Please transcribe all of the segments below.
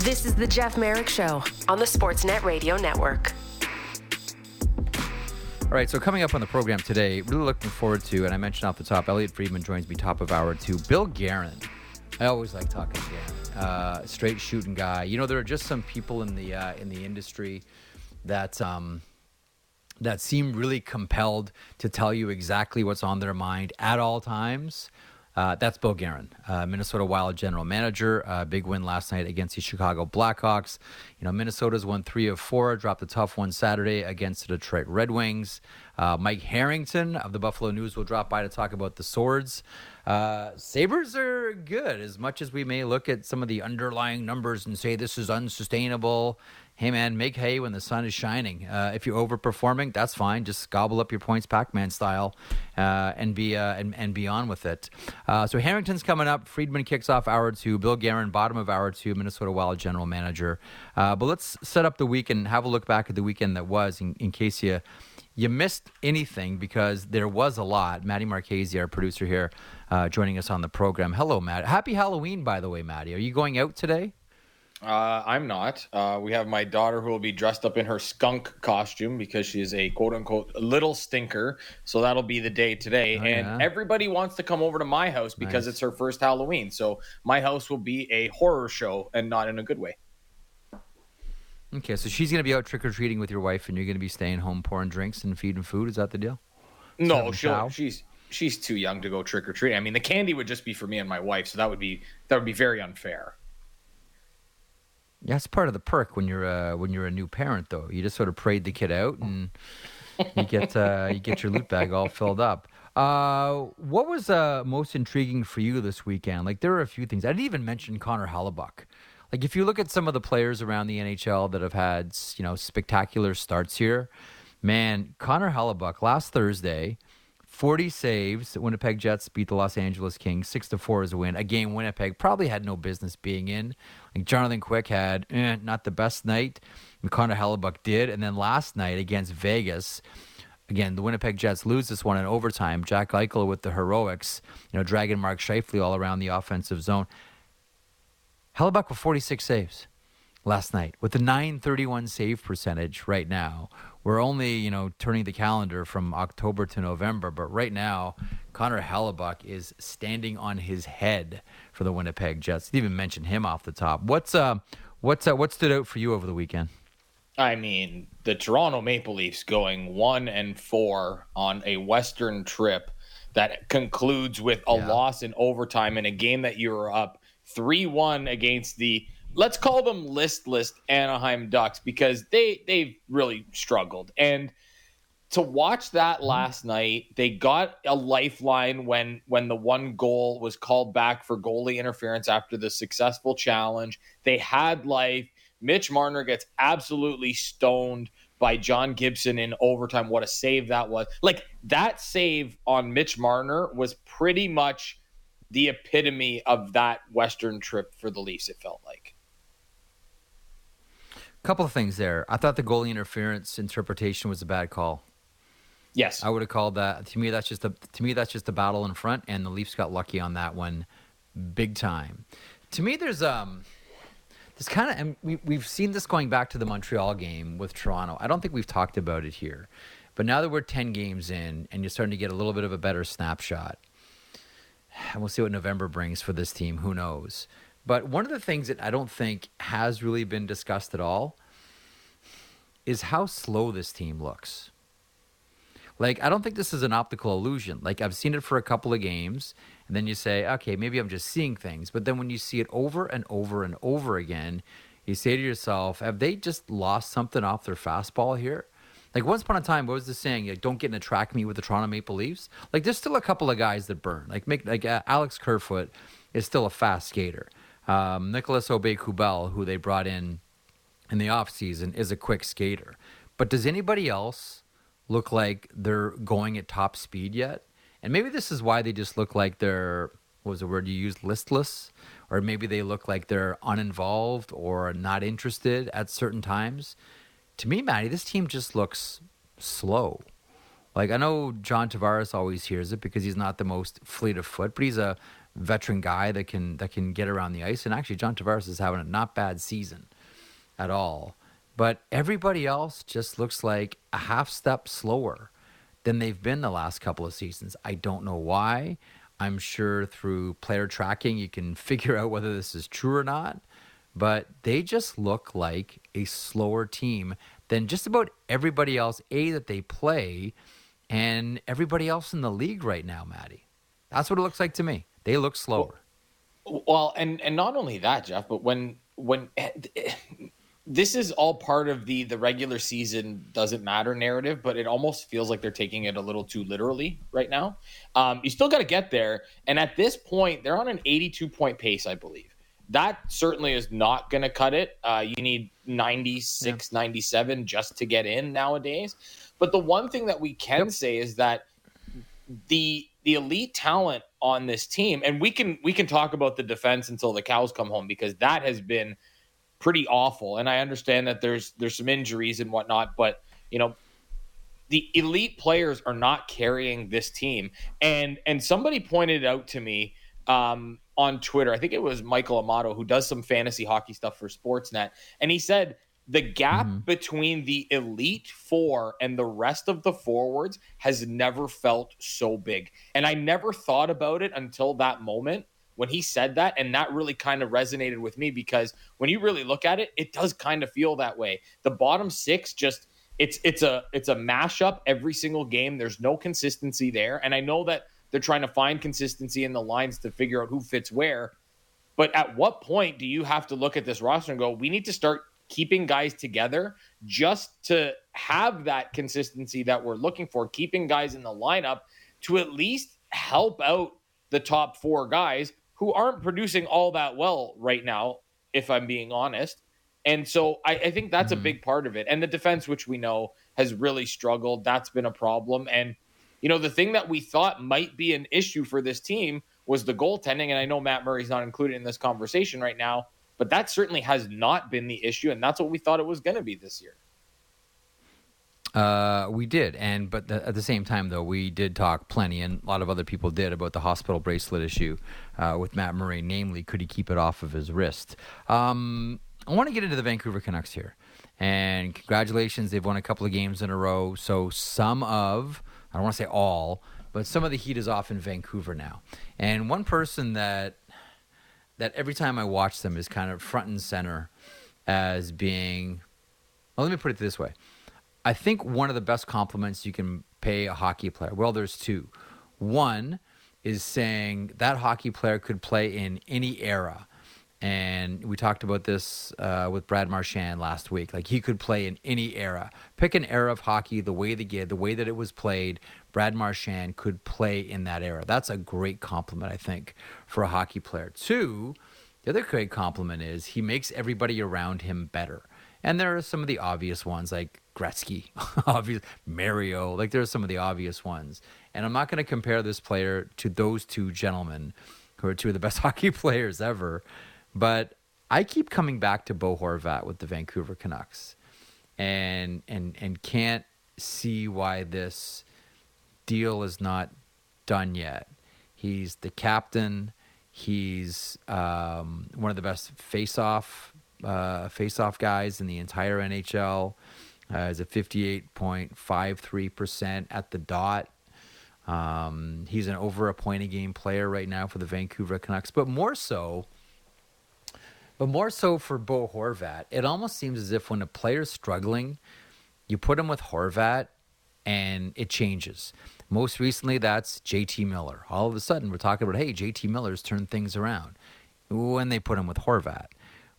This is the Jeff Marek Show on the Sportsnet Radio Network. All right, so coming up on the program today, really looking forward to, and I mentioned off the top, Elliotte Friedman joins me top of hour two. Bill Guerin. I always like talking to Guerin. Uh, straight shooting guy. You know, there are just some people in the uh, in the industry that um, that seem really compelled to tell you exactly what's on their mind at all times. Uh, that's Bill Guerin, uh, Minnesota Wild general manager. Uh, big win last night against the Chicago Blackhawks. You know, Minnesota's won three of four, dropped a tough one Saturday against the Detroit Red Wings. Uh, Mike Harrington of the Buffalo News will drop by to talk about the swords. Uh, Sabres are good, as much as we may look at some of the underlying numbers and say this is unsustainable hey man, make hay when the sun is shining. Uh, if you're overperforming, that's fine. Just gobble up your points, Pac-Man style, uh, and be uh, and, and be on with it. Uh, so Harrington's coming up. Friedman kicks off hour two. Bill Guerin, bottom of hour two, Minnesota Wild general manager. Uh, but let's set up the week and Have a look back at the weekend that was, in, in case you you missed anything because there was a lot. Maddie Marchese, our producer here, uh, joining us on the program. Hello, Matt. Happy Halloween, by the way, Maddie. Are you going out today? Uh, I'm not. Uh, we have my daughter who will be dressed up in her skunk costume because she is a quote unquote little stinker. So that'll be the day today. Oh, and yeah. everybody wants to come over to my house because nice. it's her first Halloween. So my house will be a horror show and not in a good way. Okay, so she's going to be out trick or treating with your wife, and you're going to be staying home pouring drinks and feeding food. Is that the deal? No, she'll, she's she's too young to go trick or treating. I mean, the candy would just be for me and my wife, so that would be that would be very unfair. Yeah, it's part of the perk when you're uh, when you're a new parent, though. You just sort of prayed the kid out, and you get uh, you get your loot bag all filled up. Uh, what was uh, most intriguing for you this weekend? Like there were a few things. I didn't even mention Connor Hellebuyck. Like if you look at some of the players around the NHL that have had you know spectacular starts here, man, Connor Hellebuyck last Thursday 40 saves. Winnipeg Jets beat the Los Angeles Kings. 6 to 4 is a win. A game Winnipeg probably had no business being in. Like Jonathan Quick had eh, not the best night. Connor Hellebuyck did. And then last night against Vegas, again, the Winnipeg Jets lose this one in overtime. Jack Eichel with the heroics, you know, dragging Mark Scheifele all around the offensive zone. Hellebuyck with 46 saves last night with the 931 save percentage right now we're only you know turning the calendar from October to November, but right now Connor Hellebuyck is standing on his head for the Winnipeg Jets. Didn't even mention him off the top. What's uh what's uh, what stood out for you over the weekend? I mean, the Toronto Maple Leafs going one and four on a Western trip that concludes with a yeah. loss in overtime in a game that you were up three one against the let's call them listless Anaheim Ducks because they they've really struggled. And to watch that mm-hmm. last night, they got a lifeline when when the one goal was called back for goalie interference after the successful challenge. They had life. Mitch Marner gets absolutely stoned by John Gibson in overtime. What a save that was. Like that save on Mitch Marner was pretty much the epitome of that Western trip for the Leafs, it felt like couple of things there. I thought the goalie interference interpretation was a bad call. Yes, I would have called that. To me, that's just a to me that's just a battle in front, and the Leafs got lucky on that one, big time. To me, there's um, this kind of and we we've seen this going back to the Montreal game with Toronto. I don't think we've talked about it here, but now that we're ten games in, and you're starting to get a little bit of a better snapshot, and we'll see what November brings for this team. Who knows? But one of the things that I don't think has really been discussed at all is how slow this team looks. Like, I don't think this is an optical illusion. Like, I've seen it for a couple of games, and then you say, okay, maybe I'm just seeing things. But then when you see it over and over and over again, you say to yourself, have they just lost something off their fastball here? Like once upon a time, what was the saying? Like, don't get in a track meet with the Toronto Maple Leafs. Like there's still a couple of guys that burn. Like make like uh, Alex Kerfoot is still a fast skater. Um, Nicolas Aube-Kubel, who they brought in in the offseason, is a quick skater. But does anybody else look like they're going at top speed yet? And maybe this is why they just look like they're, what was the word you used, listless? Or maybe they look like they're uninvolved or not interested at certain times. To me, Maddie, this team just looks slow. Like I know John Tavares always hears it because he's not the most fleet of foot, but he's a veteran guy that can that can get around the ice. And actually, John Tavares is having a not bad season at all. But everybody else just looks like a half step slower than they've been the last couple of seasons. I don't know why. I'm sure through player tracking you can figure out whether this is true or not. But they just look like a slower team than just about everybody else, A, that they play, and everybody else in the league right now, Maddie. That's what it looks like to me. They look slower. Well, and and not only that, Jeff, but when when this is all part of the the regular season doesn't matter narrative, but it almost feels like they're taking it a little too literally right now. Um, you still got to get there, and at this point, they're on an 82 point pace, I believe. That certainly is not going to cut it. Uh, you need 96, yeah. 97 just to get in nowadays. But the one thing that we can yep. say is that the the elite talent on this team, and we can we can talk about the defense until the cows come home because that has been pretty awful. And I understand that there's there's some injuries and whatnot, but you know, the elite players are not carrying this team. And and somebody pointed out to me um, on Twitter, I think it was Michael Amato who does some fantasy hockey stuff for Sportsnet, and he said the gap mm-hmm. between the elite four and the rest of the forwards has never felt so big. And I never thought about it until that moment when he said that. And that really kind of resonated with me because when you really look at it it does kind of feel that way. The bottom six just it's it's a it's a mashup every single game. There's no consistency there. And i know that they're trying to find consistency in the lines to figure out who fits where. But at what point do you have to look at this roster and go we need to start keeping guys together just to have that consistency that we're looking for keeping guys in the lineup to at least help out the top four guys who aren't producing all that well right now, if I'm being honest. And so I, I think that's mm-hmm. a big part of it. And the defense, which we know has really struggled, that's been a problem. And, you know, the thing that we thought might be an issue for this team was the goaltending. And I know Matt Murray's not included in this conversation right now, but that certainly has not been the issue. And that's what we thought it was going to be this year. Uh, we did, and but the, at the same time, though, we did talk plenty, and a lot of other people did about the hospital bracelet issue uh, with Matt Murray. Namely, could he keep it off of his wrist? Um, I want to get into the Vancouver Canucks here, and congratulations, they've won a couple of games in a row. So some of, I don't want to say all, but some of the heat is off in Vancouver now. And one person that that every time I watch them is kind of front and center as being. Well, let me put it this way I think one of the best compliments you can pay a hockey player, well, there's two. One is saying that hockey player could play in any era. And we talked about this uh, with Brad Marchand last week. Like he could play in any era. Pick an era of hockey, the way they get, the way that it was played. Brad Marchand could play in that era. That's a great compliment, I think, for a hockey player. Two, the other great compliment is he makes everybody around him better. And there are some of the obvious ones like Gretzky, obvious Mario. Like there are some of the obvious ones. And I'm not going to compare this player to those two gentlemen, who are two of the best hockey players ever. But I keep coming back to Bo Horvat with the Vancouver Canucks, and and and can't see why this deal is not done yet. He's the captain. He's um, one of the best face-off uh, face-off guys in the entire NHL. Uh, is a 58.53% at the dot. Um, he's an over a point a game player right now for the Vancouver Canucks, but more so, but more so for Bo Horvat. It almost seems as if when a player's struggling, you put him with Horvat and it changes. Most recently, that's JT Miller. All of a sudden, we're talking about, hey, JT Miller's turned things around when they put him with Horvat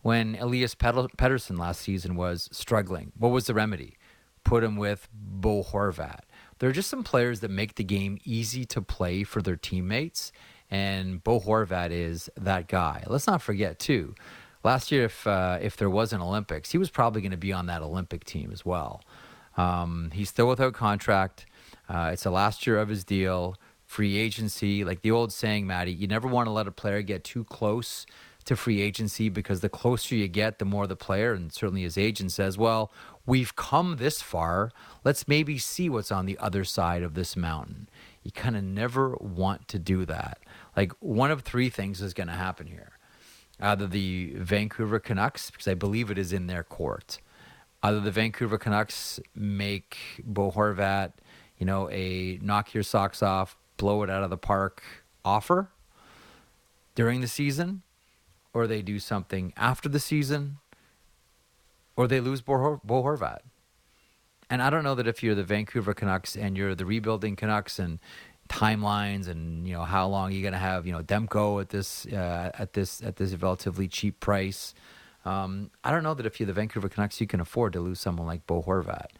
when Elias Pettersson last season was struggling. What was the remedy? Put him with Bo Horvat. There are just some players that make the game easy to play for their teammates, and Bo Horvat is that guy. Let's not forget too. Last year, if uh, if there was an Olympics, he was probably going to be on that Olympic team as well. Um, he's still without contract. Uh, it's the last year of his deal. Free agency, like the old saying, Maddie, you never want to let a player get too close to free agency because the closer you get, the more the player, and certainly his agent says, well, we've come this far. Let's maybe see what's on the other side of this mountain. You kind of never want to do that. Like one of three things is going to happen here. Either the Vancouver Canucks, because I believe it is in their court, either the Vancouver Canucks make Bo Horvat, you know, a knock your socks off, blow it out of the park offer during the season, or they do something after the season, or they lose Bo, Bo Horvat. And I don't know that if you're the Vancouver Canucks and you're the rebuilding Canucks and timelines and you know how long you're going to have you know Demko at this uh, at this at this relatively cheap price. Um, I don't know that if you're the Vancouver Canucks, you can afford to lose someone like Bo Horvat.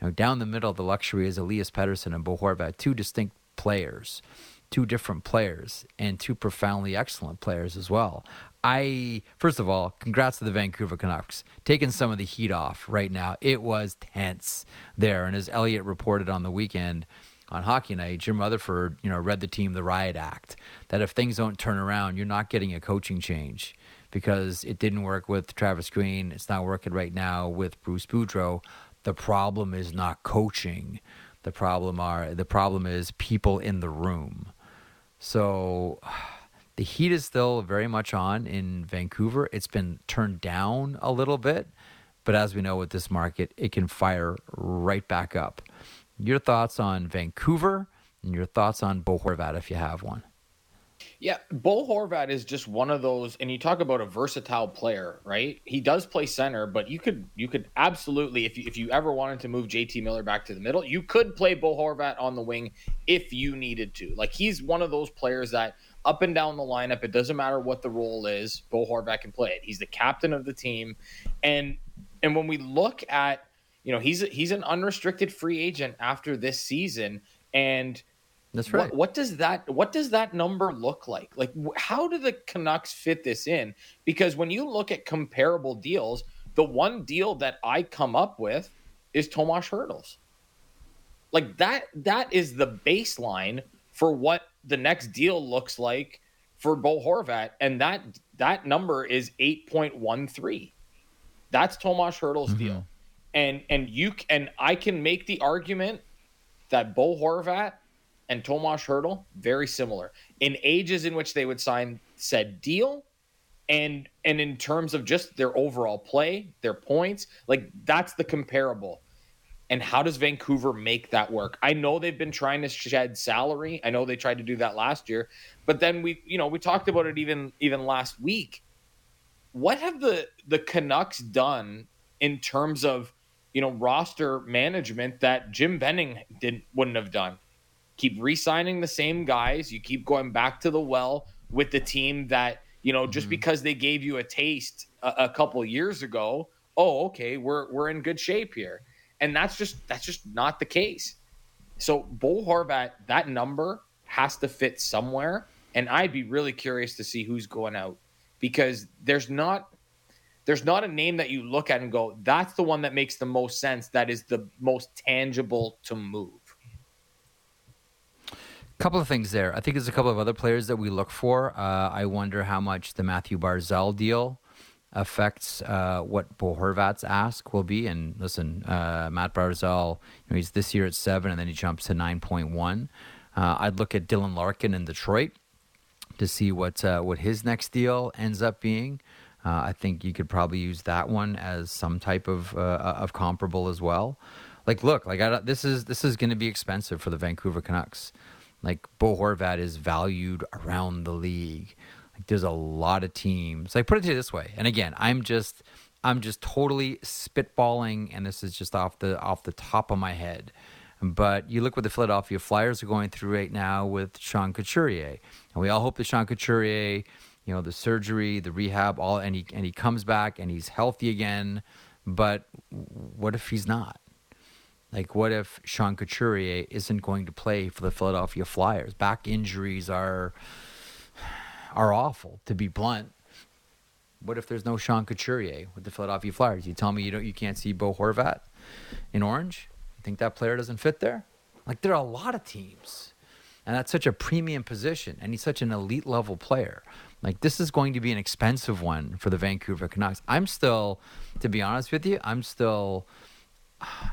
You know, down the middle, the luxury is Elias Pettersson and Bo Horvat, two distinct players, two different players, and two profoundly excellent players as well. I first of all, congrats to the Vancouver Canucks taking some of the heat off right now. It was tense there, and as Elliotte reported on the weekend on Hockey Night, Jim Rutherford, you know, read the team the riot act that if things don't turn around, you're not getting a coaching change because it didn't work with Travis Green. It's not working right now with Bruce Boudreau. The problem is not coaching. The problem are the problem is people in the room. So the heat is still very much on in Vancouver. It's been turned down a little bit, but as we know with this market, it can fire right back up. Your thoughts on Vancouver and your thoughts on Bo Horvat if you have one. Yeah, Bo Horvat is just one of those, and you talk about a versatile player, right? He does play center, but you could you could absolutely, if you if you ever wanted to move JT Miller back to the middle, you could play Bo Horvat on the wing if you needed to. Like he's one of those players that up and down the lineup. It doesn't matter what the role is. Bo Horvat can play it. He's the captain of the team, and and when we look at you know he's he's an unrestricted free agent after this season, and that's right. What, what, does that what does that number look like? Like how do the Canucks fit this in? Because when you look at comparable deals, the one deal that I come up with is Tomas Hertl's. Like that that is the baseline for what the next deal looks like for Bo Horvat, and that that number is eight point one three. That's Tomas Hertl's mm-hmm. deal, and and you and I can make the argument that Bo Horvat and Tomas Hertl, very similar in ages in which they would sign said deal, and and in terms of just their overall play, their points, like that's the comparable and how does Vancouver make that work? I know they've been trying to shed salary. I know they tried to do that last year, but then we, you know, we talked about it even even last week. What have the the Canucks done in terms of, you know, roster management that Jim Benning didn't wouldn't have done? Keep re-signing the same guys. You keep going back to the well with the team that you know just mm-hmm. because they gave you a taste a, a couple years ago. Oh, okay, we're we're in good shape here and that's just that's just not the case. So Bo Horvat, that number has to fit somewhere, and I'd be really curious to see who's going out because there's not there's not a name that you look at and go, that's the one that makes the most sense. That is the most tangible to move. Couple of things there. I think there's a couple of other players that we look for. Uh, I wonder how much the Mathew Barzal deal affects uh, what Bo Horvat's ask will be. And listen, uh, Matt Barzal, you know, he's this year at seven, and then he jumps to nine point one. Uh, I'd look at Dylan Larkin in Detroit to see what uh, what his next deal ends up being. Uh, I think you could probably use that one as some type of of comparable as well. Like, look, like I, this is this is going to be expensive for the Vancouver Canucks. Like Bo Horvat is valued around the league. Like there's a lot of teams. Like put it to you this way, and again, I'm just I'm just totally spitballing, and this is just off the off the top of my head. But you look what the Philadelphia Flyers are going through right now with Sean Couturier, and we all hope that Sean Couturier, you know, the surgery, the rehab, all, and he and he comes back and he's healthy again. But what if he's not? Like, what if Sean Couturier isn't going to play for the Philadelphia Flyers? Back injuries are are awful, to be blunt. What if there's no Sean Couturier with the Philadelphia Flyers? You tell me you don't, you can't see Bo Horvat in orange. You think that player doesn't fit there? Like there are a lot of teams, and that's such a premium position, and he's such an elite level player. Like this is going to be an expensive one for the Vancouver Canucks. I'm still, to be honest with you, I'm still.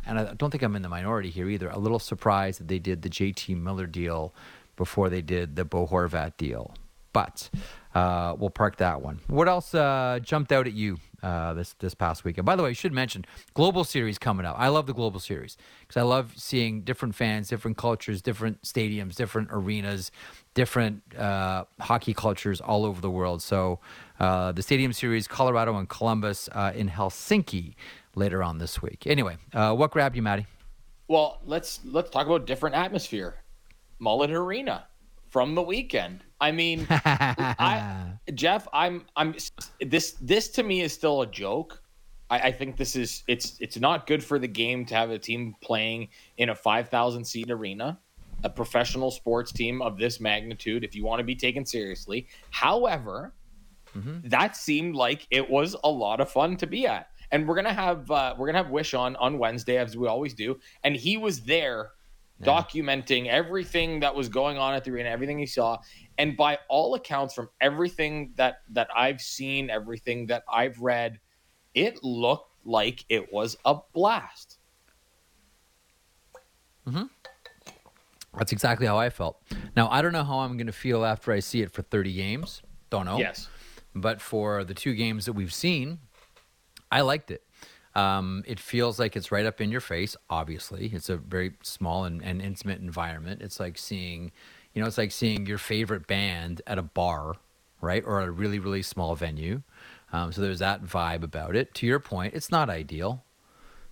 And I don't think I'm in the minority here either, a little surprised that they did the JT Miller deal before they did the Bo Horvat deal. But uh, we'll park that one. What else uh, jumped out at you uh, this this past weekend? By the way, I should mention Global Series coming up. I love the Global Series because I love seeing different fans, different cultures, different stadiums, different arenas, different uh, hockey cultures all over the world. So uh, the Stadium Series, Colorado and Columbus uh, in Helsinki later on this week. Anyway, what grabbed you, Maddie? Well, let's let's talk about different atmosphere. Mullett Arena from the weekend. I mean, I, Jeff, I'm, I'm. This, this to me is still a joke. I, I, think this is it's, it's not good for the game to have a team playing in a five thousand seat arena, a professional sports team of this magnitude. If you want to be taken seriously, however, mm-hmm. that seemed like it was a lot of fun to be at. And we're gonna have uh, we're gonna have Wish on on Wednesday as we always do, and he was there documenting everything that was going on at the arena, everything he saw. And by all accounts, from everything that that I've seen, everything that I've read, it looked like it was a blast. Mm-hmm. That's exactly how I felt. Now I don't know how I'm going to feel after I see it for 30 games. Don't know. Yes. But for the two games that we've seen, I liked it. Um, it feels like it's right up in your face. Obviously, it's a very small and, and intimate environment. It's like seeing, you know, it's like seeing your favorite band at a bar, right, or a really really small venue. Um, so there's that vibe about it. To your point, it's not ideal.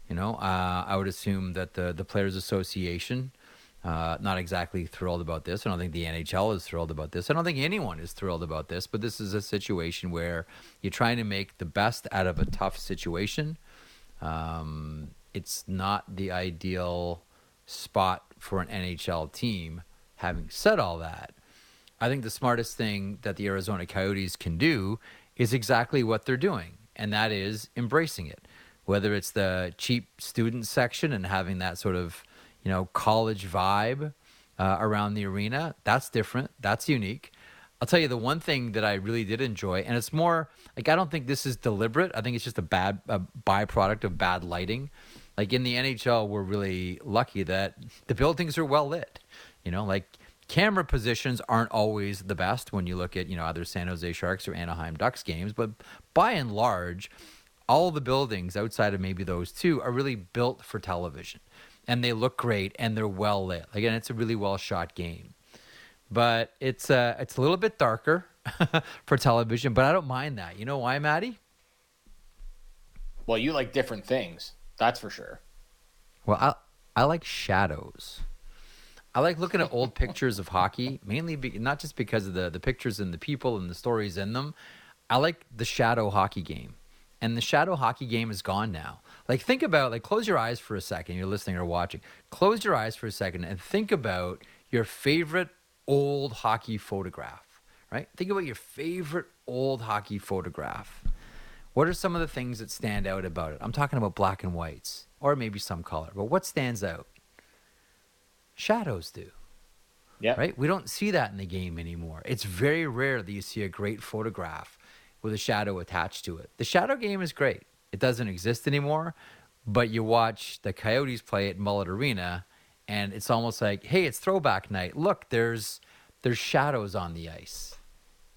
You know, uh, I would assume that the the Players Association. Uh, not exactly thrilled about this. I don't think the NHL is thrilled about this. I don't think anyone is thrilled about this. But this is a situation where you're trying to make the best out of a tough situation um, it's not the ideal spot for an NHL team. Having said all that, I think the smartest thing that the Arizona Coyotes can do is exactly what they're doing, and that is embracing it. Whether it's the cheap student section and having that sort of, you know, college vibe uh, around the arena, that's different. That's unique. I'll tell you the one thing that I really did enjoy, and it's more like I don't think this is deliberate. I think it's just a bad a byproduct of bad lighting. Like in the NHL, we're really lucky that the buildings are well lit. You know, like camera positions aren't always the best when you look at you know either San Jose Sharks or Anaheim Ducks games, but by and large, all the buildings outside of maybe those two are really built for television, and they look great and they're well lit. Again, it's a really well shot game but it's uh, it's a little bit darker for television. But I don't mind that. You know why, Maddie? Well, you like different things. That's for sure. Well, I I like shadows. I like looking at old pictures of hockey, mainly be, not just because of the the pictures and the people and the stories in them. I like the shadow hockey game. And the shadow hockey game is gone now. Like think about like close your eyes for a second. You're listening or watching. Close your eyes for a second and think about your favorite old hockey photograph, right? Think about your favorite old hockey photograph. What are some of the things that stand out about it? I'm talking about black and whites, or maybe some color, but what stands out? Shadows do. Yeah. Right? We don't see that in the game anymore. It's very rare that you see a great photograph with a shadow attached to it. The shadow game is great. It doesn't exist anymore, but you watch the Coyotes play at Mullett Arena and it's almost like, hey, it's throwback night. Look, there's there's shadows on the ice.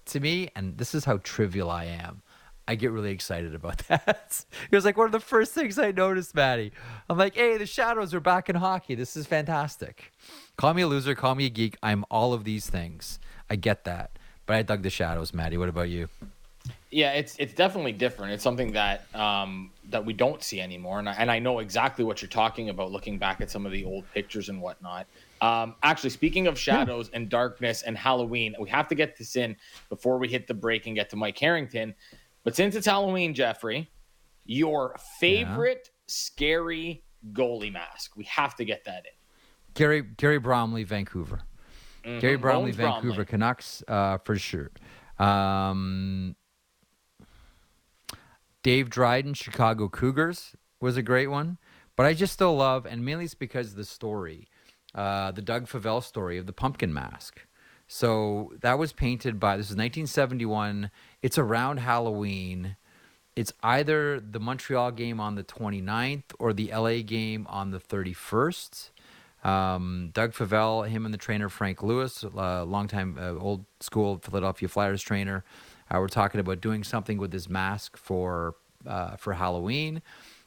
To me, and this is how trivial I am. I get really excited about that. it was like one of the first things I noticed, Maddie. I'm like, hey, the shadows are back in hockey. This is fantastic. Call me a loser, call me a geek. I'm all of these things. I get that. But I dug the shadows, Maddie. What about you? Yeah, it's it's definitely different. It's something that um, that we don't see anymore, and I, and I know exactly what you're talking about. Looking back at some of the old pictures and whatnot. Um, actually, speaking of shadows and darkness and Halloween, we have to get this in before we hit the break and get to Mike Harrington. But since it's Halloween, Jeffrey, your favorite yeah. scary goalie mask, we have to get that in. Gary Gary Bromley, Vancouver. Mm-hmm. Gary Bromley, Bones Vancouver Bromley. Canucks uh, for sure. Um, Dave Dryden, Chicago Cougars was a great one. But I just still love, and mainly it's because of the story, uh, the Doug Favell story of the pumpkin mask. So that was painted by, this is 1971. It's around Halloween. it's either the Montreal game on the 29th or the LA game on the 31st. Um, Doug Favell, him and the trainer Frank Lewis, uh, longtime uh, old school Philadelphia Flyers trainer, uh, were talking about doing something with his mask for uh, for Halloween.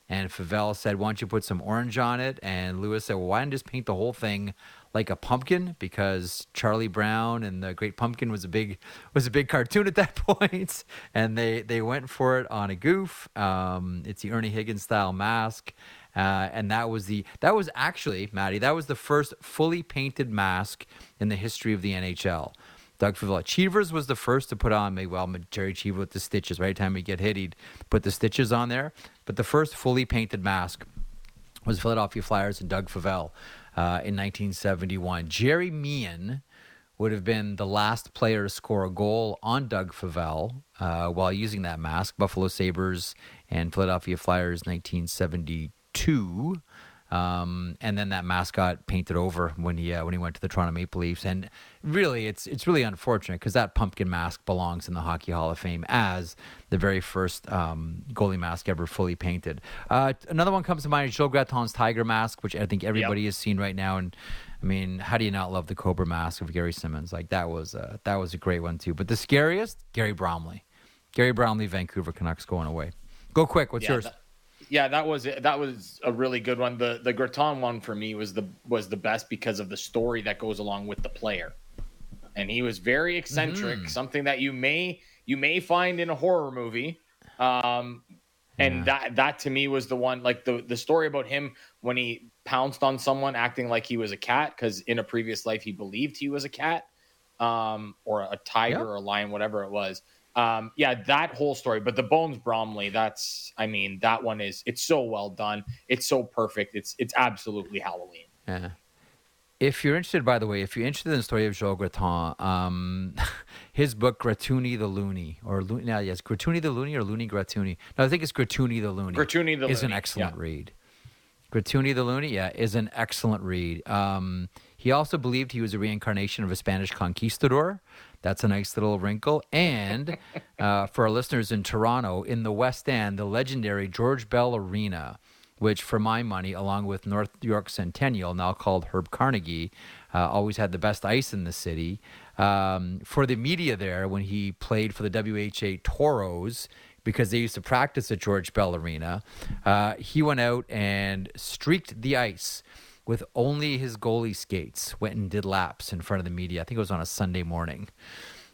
And Favell said, "Why don't you put some orange on it?" And Lewis said, "Well, why don't you just paint the whole thing like a pumpkin because Charlie Brown and the Great Pumpkin was a big was a big cartoon at that point, and they they went for it on a goof. Um, it's the Ernie Higgins style mask, uh, and that was the that was actually Maddie that was the first fully painted mask in the history of the NHL. Doug Favell. Cheevers was the first to put on, well, Gerry Cheever with the stitches. Right time we get hit, he'd put the stitches on there. But the first fully painted mask was Philadelphia Flyers and Doug Favell uh, in 1971. Gerry Meehan would have been the last player to score a goal on Doug Favell uh, while using that mask. Buffalo Sabres and Philadelphia Flyers 1972. Um, and then that mascot painted over when he uh, when he went to the Toronto Maple Leafs. And really, it's it's really unfortunate because that pumpkin mask belongs in the Hockey Hall of Fame as the very first um, goalie mask ever fully painted. Uh, another one comes to mind is Joe Gratton's Tiger mask, which I think everybody yep. has seen right now. And I mean, how do you not love the Cobra mask of Gary Simmons? Like that was uh, that was a great one too. But the scariest, Gary Bromley, Gary Bromley, Vancouver Canucks going away. Go quick. What's yeah, yours? That- yeah, that was that was a really good one. The the Gratton one for me was the was the best because of the story that goes along with the player, and he was very eccentric, mm. something that you may you may find in a horror movie. Um, and yeah. that that to me was the one like the the story about him when he pounced on someone acting like he was a cat because in a previous life he believed he was a cat um, or a tiger yep. or a lion, whatever it was um, yeah, that whole story. But the Bones Bromley, that's, I mean, that one is, it's so well done. It's so perfect. It's, it's absolutely Halloween. Yeah. If you're interested, by the way, if you're interested in the story of Joel Gratton, um, his book Gratoony the Loony, or Lo- now yes, Gratoony the Loony or Loony Gratoony. No, I think it's Gratoony the Loony. Gratoony the Loony is an excellent yeah. read. Gratoony the Loony, yeah, is an excellent read. Um, he also believed he was a reincarnation of a Spanish conquistador. That's a nice little wrinkle. And uh, for our listeners in Toronto, in the West End, the legendary George Bell Arena, which for my money, along with North York Centennial, now called Herb Carnegie, uh, always had the best ice in the city. Um, for the media there, when he played for the WHA Toros, because they used to practice at George Bell Arena, uh, he went out and streaked the ice with only his goalie skates, went and did laps in front of the media. I think it was on a Sunday morning.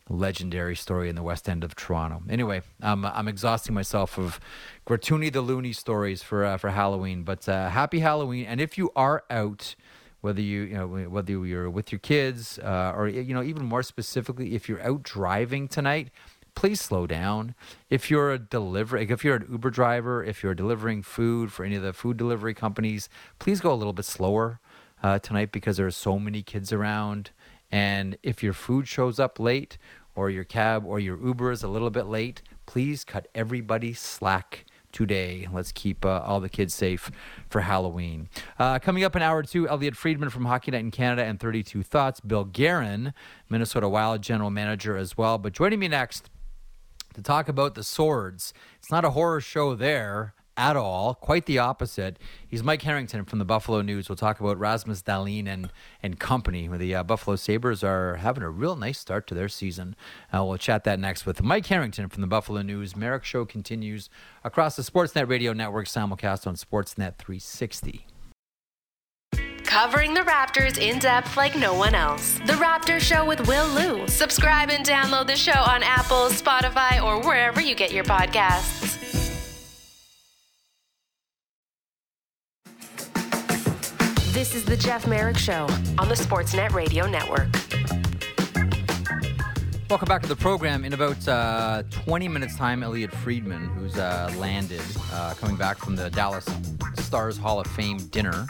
Legendary story in the West End of Toronto. Anyway, I'm I'm exhausting myself of Gratoony the Loony stories for uh, for Halloween. But uh, happy Halloween! And if you are out, whether you you know whether you're with your kids uh, or you know even more specifically, if you're out driving tonight, please slow down. If you're a delivery, if you're an Uber driver, if you're delivering food for any of the food delivery companies, please go a little bit slower uh, tonight because there are so many kids around. And if your food shows up late, or your cab or your Uber is a little bit late, please cut everybody slack today. Let's keep uh, all the kids safe for Halloween. Uh, coming up in hour two, Elliotte Friedman from Hockey Night in Canada and 32 Thoughts. Bill Guerin, Minnesota Wild general manager as well. But joining me next to talk about the swords. It's not a horror show there at all. Quite the opposite. He's Mike Harrington from the Buffalo News. We'll talk about Rasmus Dahlin and and company. Where the uh, Buffalo Sabres are having a real nice start to their season. Uh, we'll chat that next with Mike Harrington from the Buffalo News. Marek Show continues across the Sportsnet Radio Network simulcast on Sportsnet 360 covering the Raptors in depth like no one else. The Raptor Show with Will Lou. Subscribe and download the show on Apple, Spotify, or wherever you get your podcasts. This is the Jeff Marek Show on the Sportsnet Radio Network. Welcome back to the program. In about uh, 20 minutes' time, Elliotte Friedman, who's uh, landed, uh, coming back from the Dallas Stars Hall of Fame dinner,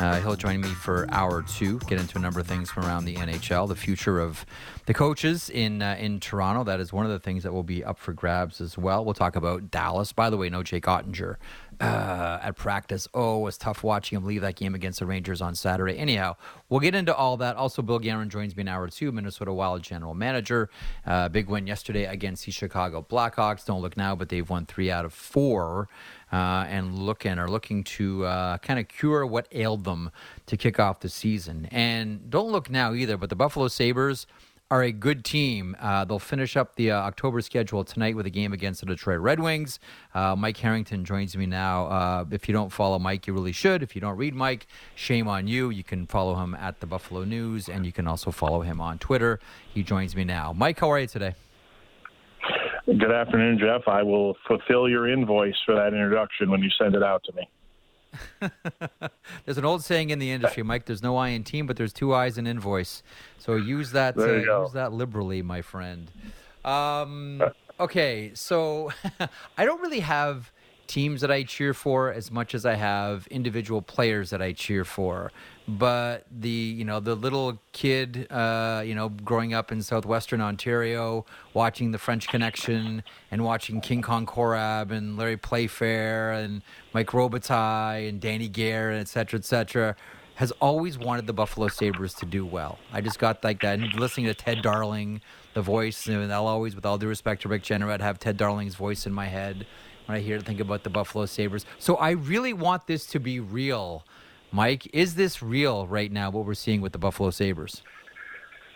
uh, he'll join me for hour two, get into a number of things from around the NHL, the future of the coaches in uh, in Toronto. That is one of the things that will be up for grabs as well. We'll talk about Dallas. By the way, no Jake Oettinger uh, at practice. Oh, it was tough watching him leave that game against the Rangers on Saturday. Anyhow, we'll get into all that. Also, Bill Guerin joins me in hour two, Minnesota Wild general manager. Uh, big win yesterday against the Chicago Blackhawks. Don't look now, but they've won three out of four. Uh, and looking are looking to uh, kind of cure what ailed them to kick off the season. And don't look now either, but the Buffalo Sabres are a good team. Uh, they'll finish up the uh, October schedule tonight with a game against the Detroit Red Wings. Uh, Mike Harrington joins me now. Uh, if you don't follow Mike, you really should. If you don't read Mike, shame on you. You can follow him at the Buffalo News, and you can also follow him on Twitter. He joins me now. Mike, how are you today? Good afternoon, Jeff. I will fulfill your invoice for that introduction when you send it out to me. there's an old saying in the industry, Mike. There's no I in team, but there's two eyes in invoice. So use that. Uh, use that liberally, my friend. Um, okay, so I don't really have teams that I cheer for as much as I have individual players that I cheer for. But the you know the little kid uh, you know growing up in southwestern Ontario, watching the French Connection and watching King Kong Korab and Larry Playfair and Mike Robitaille and Danny Gare and et cetera, et cetera, has always wanted the Buffalo Sabres to do well. I just got like that. And listening to Ted Darling, the voice, and I'll always, with all due respect to Rick Jeanneret, have Ted Darling's voice in my head when I hear think about the Buffalo Sabres. So I really want this to be real. Mike, is this real right now, what we're seeing with the Buffalo Sabres?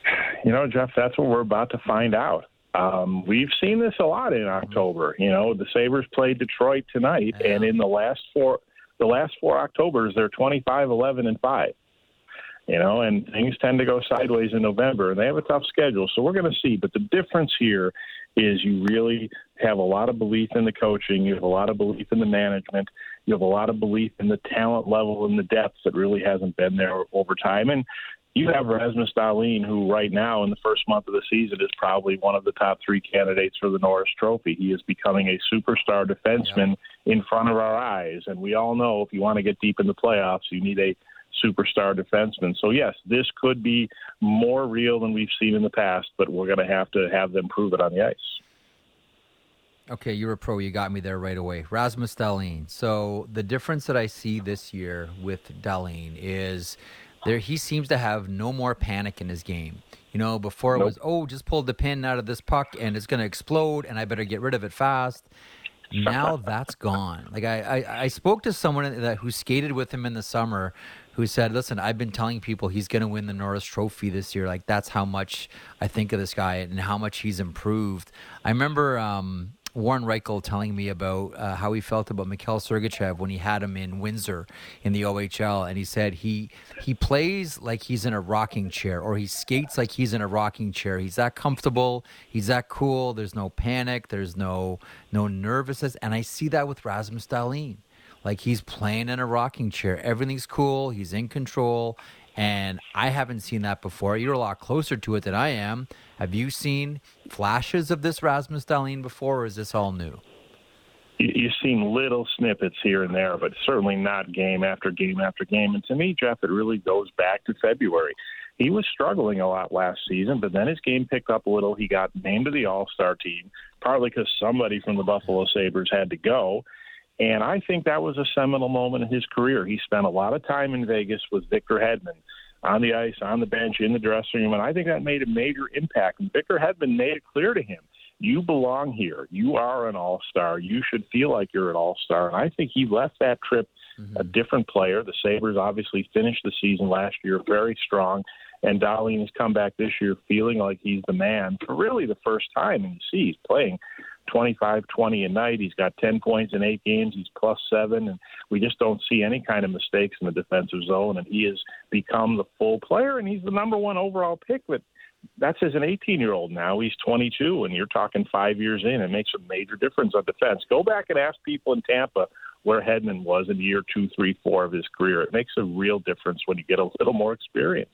You know, Jeff, that's what we're about to find out. Um, we've seen this a lot in October. You know, the Sabres played Detroit tonight, yeah. and in the last four the last four Octobers, they're 25, 11, and 5. You know, and things tend to go sideways in November, and they have a tough schedule. So we're going to see. But the difference here is you really have a lot of belief in the coaching, you have a lot of belief in the management, you have a lot of belief in the talent level and the depth that really hasn't been there over time. And you have Rasmus Dahlin, who right now in the first month of the season is probably one of the top three candidates for the Norris Trophy. He is becoming a superstar defenseman yeah. in front of our eyes, and we all know if you want to get deep in the playoffs, you need a superstar defenseman. So yes, this could be more real than we've seen in the past, but we're going to have to have them prove it on the ice. Okay, you're a pro. You got me there right away. Rasmus Dahlin. So the difference that I see this year with Dahlin is there he seems to have no more panic in his game. You know, before nope. it was, oh, just pulled the pin out of this puck and it's going to explode and I better get rid of it fast. Now that's gone. Like I, I, I spoke to someone that who skated with him in the summer who said, "Listen, I've been telling people he's going to win the Norris Trophy this year. Like that's how much I think of this guy and how much he's improved." I remember um, Warren Rychel telling me about uh, how he felt about Mikhail Sergachev when he had him in Windsor in the OHL, and he said he he plays like he's in a rocking chair, or he skates like he's in a rocking chair. He's that comfortable, he's that cool. There's no panic, there's no no nervousness, and I see that with Rasmus Dahlin. Like he's playing in a rocking chair. Everything's cool. He's in control. And I haven't seen that before. You're a lot closer to it than I am. Have you seen flashes of this Rasmus Dahlin before, or is this all new? You've seen little snippets here and there, but certainly not game after game after game. And to me, Jeff, it really goes back to February. He was struggling a lot last season, but then his game picked up a little. He got named to the All Star team, partly because somebody from the Buffalo Sabres had to go. And I think that was a seminal moment in his career. He spent a lot of time in Vegas with Victor Hedman on the ice, on the bench, in the dressing room, and I think that made a major impact. And Victor Hedman made it clear to him, you belong here. You are an all star. You should feel like you're an all star. And I think he left that trip mm-hmm. a different player. The Sabres obviously finished the season last year very strong. And Dahlin has come back this year feeling like he's the man for really the first time. And you see, he's playing 25 20 a night. He's got 10 points in eight games. He's plus seven. And we just don't see any kind of mistakes in the defensive zone. And he has become the full player, and he's the number one overall pick. But that's as an 18 year old now. He's 22, and you're talking five years in. It makes a major difference on defense. Go back and ask people in Tampa where Hedman was in year two, three, four of his career. It makes a real difference when you get a little more experience.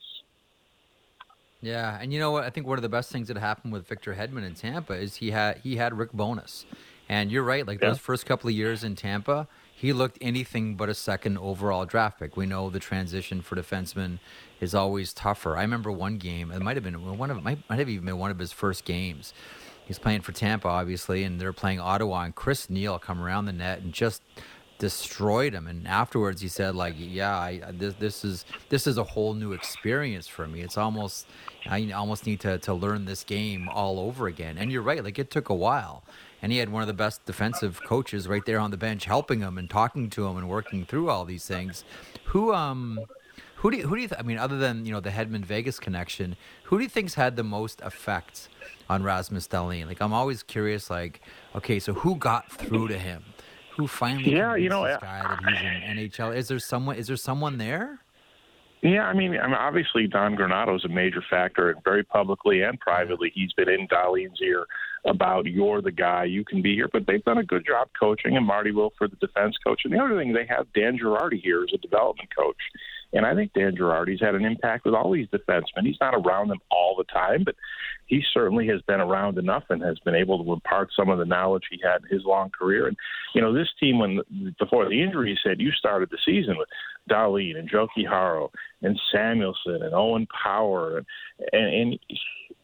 Yeah, and you know what? I think one of the best things that happened with Victor Hedman in Tampa is he had he had Rick Bowness, and you're right. Like yeah. those first couple of years in Tampa, he looked anything but a second overall draft pick. We know the transition for defensemen is always tougher. I remember one game. It might have been one of might, might have even been one of his first games. He's playing for Tampa, obviously, and they're playing Ottawa. And Chris Neil come around the net and just destroyed him. And afterwards, he said, like, yeah, I, this this is this is a whole new experience for me. It's almost I almost need to to learn this game all over again. And you're right, like it took a while. And he had one of the best defensive coaches right there on the bench, helping him and talking to him and working through all these things. Who um. Who do you, who do you th- I mean, other than you know the Hedman Vegas connection, who do you think's had the most effect on Rasmus Dahlin? Like, I'm always curious. Like, okay, so who got through to him? Who finally yeah, you know, this guy that he's in NHL? Is there someone? Is there someone there? Yeah, I mean, I mean, obviously Don Granato is a major factor, and very publicly and privately, he's been in Dahlin's ear about you're the guy, you can be here. But they've done a good job coaching, and Marty Wilford, the defense coach, and the other thing they have Dan Girardi here as a development coach, and I think Dan Girardi's had an impact with all these defensemen. He's not around them all the time, but he certainly has been around enough and has been able to impart some of the knowledge he had in his long career. And you know, this team, when before the injury, said you started the season with Dahlin and Joe Haro and Samuelsson and Owen Power, and and,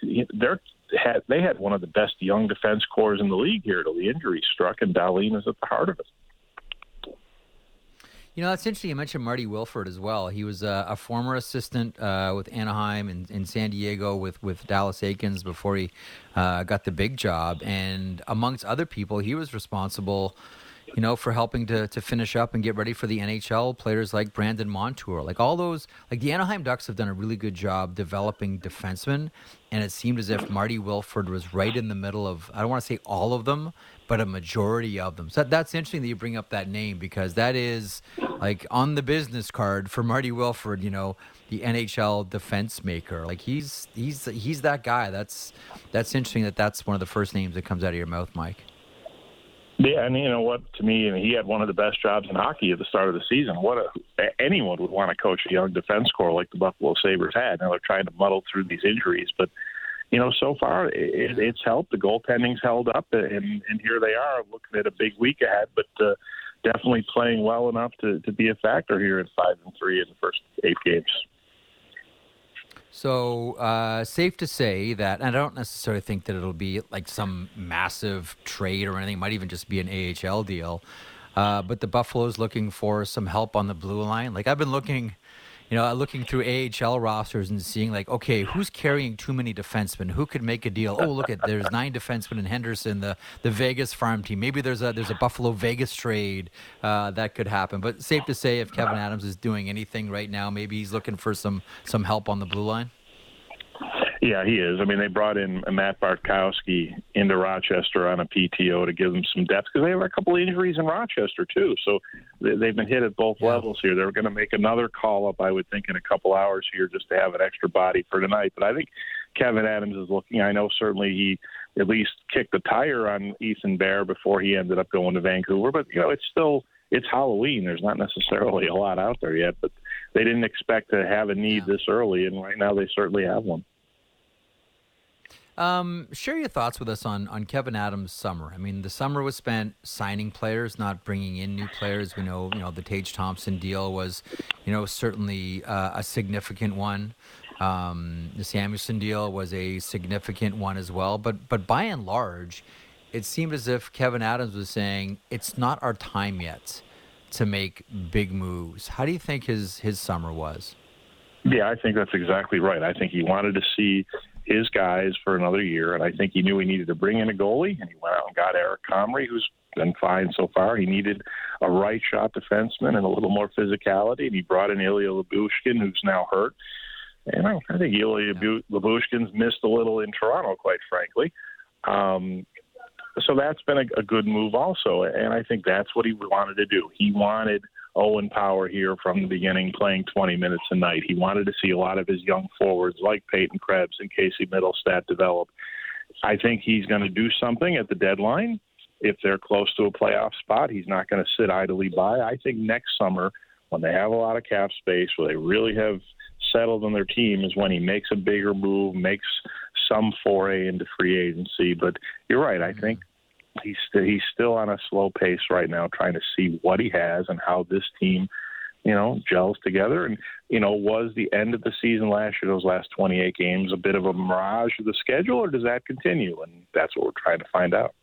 and they're had they had one of the best young defense corps in the league here till the injury struck, and Dahlin is at the heart of it. You know, that's interesting. You mentioned Marty Wilford as well. He was uh, a former assistant uh, with Anaheim and in San Diego with, with Dallas Eakins before he uh, got the big job. And amongst other people, he was responsible, you know, for helping to, to finish up and get ready for the NHL players like Brandon Montour. Like all those, like the Anaheim Ducks have done a really good job developing defensemen. And it seemed as if Marty Wilford was right in the middle of, I don't want to say all of them, but a majority of them. So that's interesting that you bring up that name because that is like on the business card for Marty Wilford, you know, the NHL defense maker. Like he's he's he's that guy. That's that's interesting that that's one of the first names that comes out of your mouth, Mike. Yeah, and you know what? To me, he had one of the best jobs in hockey at the start of the season. What a anyone would want to coach a young defense corps like the Buffalo Sabres had. Now they're trying to muddle through these injuries, but you know, so far it, it's helped. The goaltending's held up, and and here they are looking at a big week ahead, but uh, definitely playing well enough to to be a factor here at five and three in the first eight games. So uh, safe to say that I don't necessarily think that it'll be like some massive trade or anything. It might even just be an AHL deal. Uh, but the Buffalo's looking for some help on the blue line. Like I've been looking you know, looking through AHL rosters and seeing like, okay, who's carrying too many defensemen? Who could make a deal? Oh, look at there's nine defensemen in Henderson, the the Vegas farm team. Maybe there's a there's a Buffalo Vegas trade uh, that could happen. But safe to say, if Kevyn Adams is doing anything right now, maybe he's looking for some some help on the blue line. Yeah, he is. I mean, they brought in Matt Bartkowski into Rochester on a PTO to give them some depth because they have a couple of injuries in Rochester too. So they've been hit at both yeah. levels here. They're going to make another call up, I would think, in a couple hours here just to have an extra body for tonight. But I think Kevyn Adams is looking. I know certainly he at least kicked the tire on Ethan Bear before he ended up going to Vancouver. But you know, it's still it's Halloween. There's not necessarily a lot out there yet, but they didn't expect to have a need yeah. this early, and right now they certainly have one. Um, share your thoughts with us on on Kevyn Adams' summer. I mean, the summer was spent signing players, not bringing in new players. We know, you know, the Tage Thompson deal was, you know, certainly uh, a significant one. Um, the Samuelsson deal was a significant one as well. But but by and large, it seemed as if Kevyn Adams was saying it's not our time yet to make big moves. How do you think his his summer was? Yeah, I think that's exactly right. I think he wanted to see his guys for another year, and I think he knew he needed to bring in a goalie, and he went out and got Eric Comrie, who's been fine so far. He needed a right shot defenseman and a little more physicality, and he brought in Ilya Lyubushkin, who's now hurt. And I, I think Ilya yeah. Lyubushkin's missed a little in Toronto, quite frankly. Um, so that's been a, a good move also, and I think that's what he wanted to do. He wanted – Owen Power here from the beginning, playing 20 minutes a night. He wanted to see a lot of his young forwards like Peyton Krebs and Casey Mittelstadt develop. I think he's going to do something at the deadline. If they're close to a playoff spot, he's not going to sit idly by. I think next summer, when they have a lot of cap space, where they really have settled on their team, is when he makes a bigger move, makes some foray into free agency. But you're right. I mm-hmm. think he's st- he's still on a slow pace right now, trying to see what he has and how this team, you know, gels together. And you know, was the end of the season last year, those last 28 games, a bit of a mirage of the schedule, or does that continue? And that's what we're trying to find out.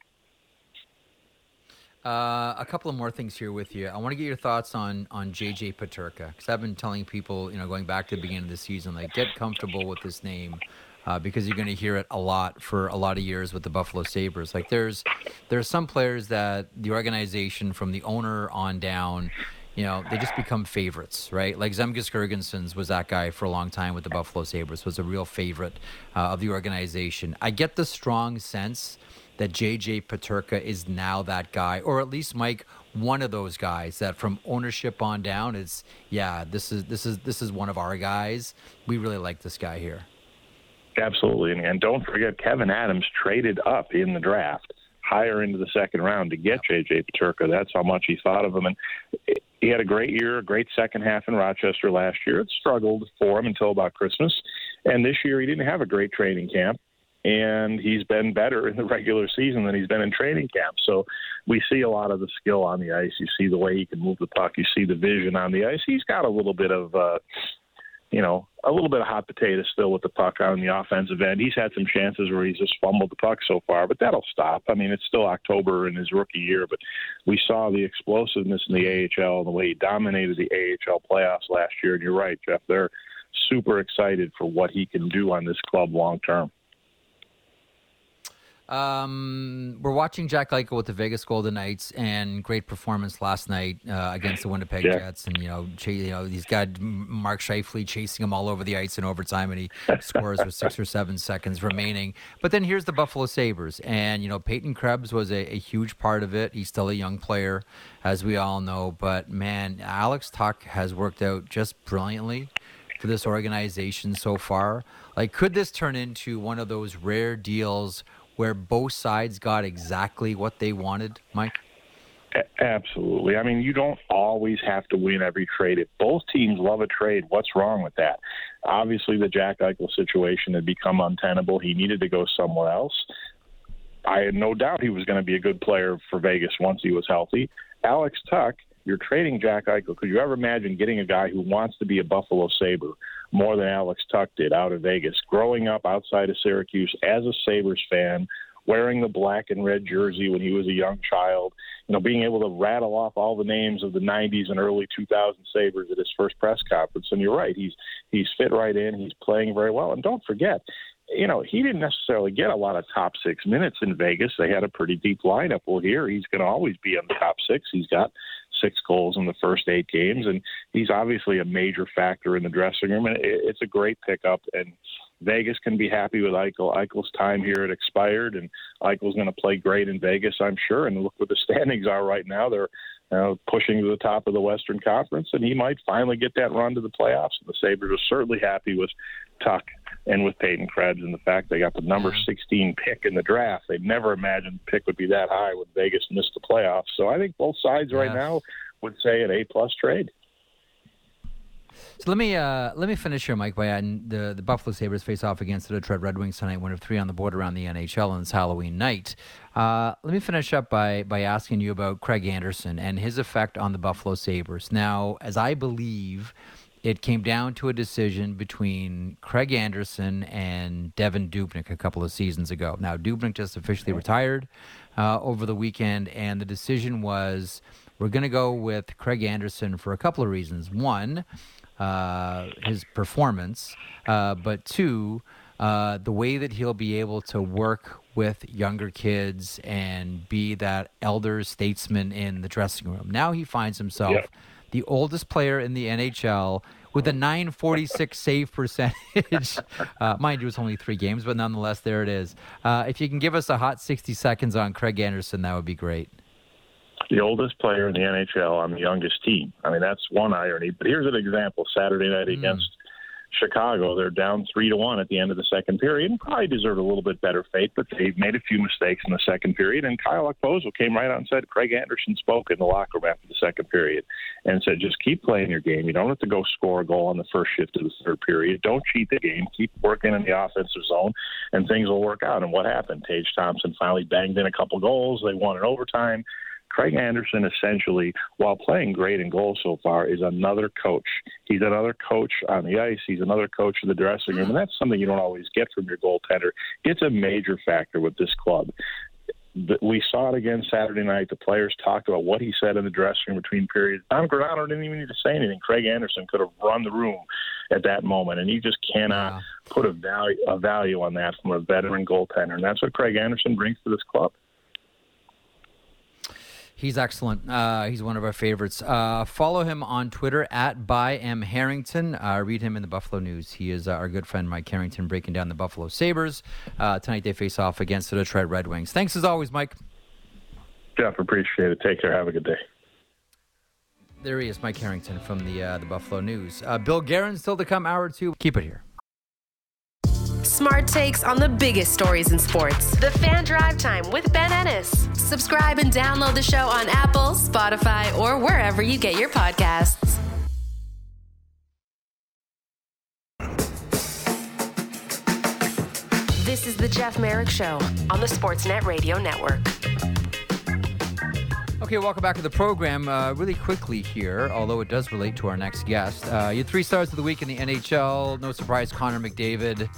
Uh, a couple of more things here with you. I want to get your thoughts on on JJ Peterka because I've been telling people, you know, going back to the beginning of the season, like get comfortable with this name uh, because you're going to hear it a lot for a lot of years with the Buffalo Sabres. Like there's there's some players that the organization from the owner on down, you know, they just become favorites, right? Like Zemgus Girgensons was that guy for a long time with the Buffalo Sabres, was a real favorite uh, of the organization. I get the strong sense that JJ Peterka is now that guy, or at least Mike, one of those guys that from ownership on down is yeah, this is this is this is one of our guys. We really like this guy here. Absolutely, and, don't forget Kevyn Adams traded up in the draft higher into the second round to get JJ Peterka. That's how much he thought of him. And he had a great year, a great second half in Rochester last year. It struggled for him until about Christmas. And this year he didn't have a great training camp and he's been better in the regular season than he's been in training camp. So we see a lot of the skill on the ice. You see the way he can move the puck. You see the vision on the ice. He's got a little bit of, uh, you know, a little bit of hot potato still with the puck on the offensive end. He's had some chances where he's just fumbled the puck so far, but that'll stop. I mean, it's still October in his rookie year, but we saw the explosiveness in the AHL and the way he dominated the AHL playoffs last year. And you're right, Jeff. They're super excited for what he can do on this club long term. Um, we're watching Jack Eichel with the Vegas Golden Knights, and great performance last night uh, against the Winnipeg yeah. Jets. And you know, ch- you know, he's got Mark Scheifele chasing him all over the ice in overtime, and he scores with six or seven seconds remaining. But then here's the Buffalo Sabres, and you know, Peyton Krebs was a, a huge part of it. He's still a young player, as we all know, but man, Alex Tuch has worked out just brilliantly for this organization so far. Like, could this turn into one of those rare deals? Where both sides got exactly what they wanted, Mike? Absolutely. I mean, you don't always have to win every trade. If both teams love a trade, what's wrong with that? Obviously, the Jack Eichel situation had become untenable. He needed to go somewhere else. I had no doubt he was going to be a good player for Vegas once he was healthy. Alex Tuch, you're trading Jack Eichel. Could you ever imagine getting a guy who wants to be a Buffalo Sabre more than Alex Tuch did out of Vegas, growing up outside of Syracuse as a Sabres fan, wearing the black and red jersey when he was a young child, you know, being able to rattle off all the names of the 90s and early 2000 Sabres at his first press conference. And you're right, he's he's fit right in, he's playing very well. And don't forget, you know, he didn't necessarily get a lot of top six minutes in Vegas. They had a pretty deep lineup. Well, here he's going to always be in the top six. He's got six goals in the first eight games, and he's obviously a major factor in the dressing room. And it's a great pickup. And Vegas can be happy with Eichel. Eichel's time here had expired, and Eichel's going to play great in Vegas, I'm sure. And look what the standings are right now. They're uh, pushing to the top of the Western Conference, and he might finally get that run to the playoffs. And the Sabres are certainly happy with Tuch and with Peyton Krebs and the fact they got the number 16 pick in the draft. They never imagined the pick would be that high when Vegas missed the playoffs. So I think both sides right now would say an A plus trade. So let me uh, let me finish here, Mike. By adding the the Buffalo Sabres face off against the Detroit Red Wings tonight, one of three on the board around the NHL on this Halloween night. Uh, let me finish up by by asking you about Craig Anderson and his effect on the Buffalo Sabres. Now, as I believe, it came down to a decision between Craig Anderson and Devan Dubnyk a couple of seasons ago. Now, Dubnyk just officially retired uh, over the weekend, and the decision was we're going to go with Craig Anderson for a couple of reasons. One, uh, his performance, uh, but two, uh, the way that he'll be able to work with younger kids and be that elder statesman in the dressing room. Now he finds himself the oldest player in the NHL with a 946 save percentage. Uh, mind you, it's only three games, but nonetheless, there it is. Uh, if you can give us a hot 60 seconds on Craig Anderson, that would be great the oldest player in the NHL on the youngest team. I mean, that's one irony. But here's an example: Saturday night mm. against Chicago, they're down three to one at the end of the second period, and probably deserved a little bit better fate. But they made a few mistakes in the second period, and Kyle Okposo came right out and said, Craig Anderson spoke in the locker room after the second period and said, just keep playing your game. You don't have to go score a goal on the first shift of the third period. Don't cheat the game. Keep working in the offensive zone, and things will work out. And what happened? Tage Thompson finally banged in a couple goals. They won in overtime. Craig Anderson, essentially, while playing great in goal so far, is another coach. He's another coach on the ice. He's another coach in the dressing room, and that's something you don't always get from your goaltender. It's a major factor with this club. we saw it again Saturday night. The players talked about what he said in the dressing room between periods. Don Granato didn't even need to say anything. Craig Anderson could have run the room at that moment, and you just cannot put a value a value on that from a veteran goaltender, and that's what Craig Anderson brings to this club. He's excellent. Uh, he's one of our favorites. Uh, follow him on Twitter at by M Harrington. Uh, read him in the Buffalo News. He is uh, our good friend Mike Harrington breaking down the Buffalo Sabres. Uh, tonight they face off against the Detroit Red Wings. Thanks as always, Mike. Jeff, appreciate it. Take care. Have a good day. There he is, Mike Harrington from the uh, the Buffalo News. Bill Guerin still to come, hour two. Keep it here smart takes on the biggest stories in sports. The Fan Drive Time with Ben Ennis. Subscribe and download the show on Apple, Spotify, or wherever you get your podcasts. This is the Jeff Marek Show on the Sportsnet Radio Network. Okay, welcome back to the program. Uh, really quickly here, although it does relate to our next guest. Uh, your three stars of the week in the NHL. No surprise, Connor McDavid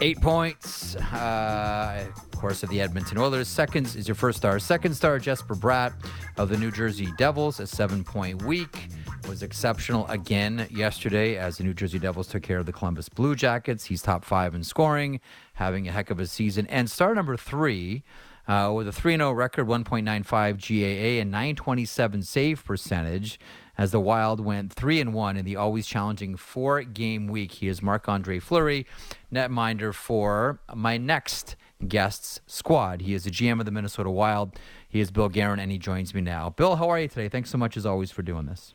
Eight points, uh, of course, of the Edmonton Oilers. Second is your first star. Second star, Jesper Bratt of the New Jersey Devils, a seven point week. Was exceptional again yesterday as the New Jersey Devils took care of the Columbus Blue Jackets. He's top five in scoring, having a heck of a season. And star number three, uh, with a 3 0 record, 1.95 GAA, and 927 save percentage as the Wild went three and one in the always challenging four game week. He is Marc Andre Fleury, netminder for my next guest's squad. He is the GM of the Minnesota Wild. He is Bill Guerin, and he joins me now. Bill, how are you today? Thanks so much as always for doing this.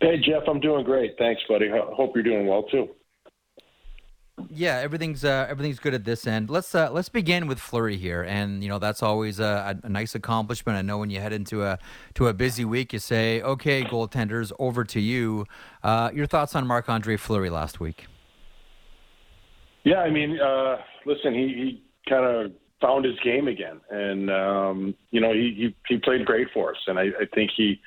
Hey Jeff, I'm doing great. Thanks, buddy. Hope you're doing well too. Yeah, everything's uh, everything's good at this end. Let's uh, let's begin with Fleury here, and you know that's always a, a, nice accomplishment. I know when you head into a to a busy week, you say, "Okay, goaltenders, over to you." Uh, your thoughts on Marc Andre Fleury last week? Yeah, I mean, uh, listen, he, he kind of found his game again, and um, you know he, he he played great for us, and I, I think he,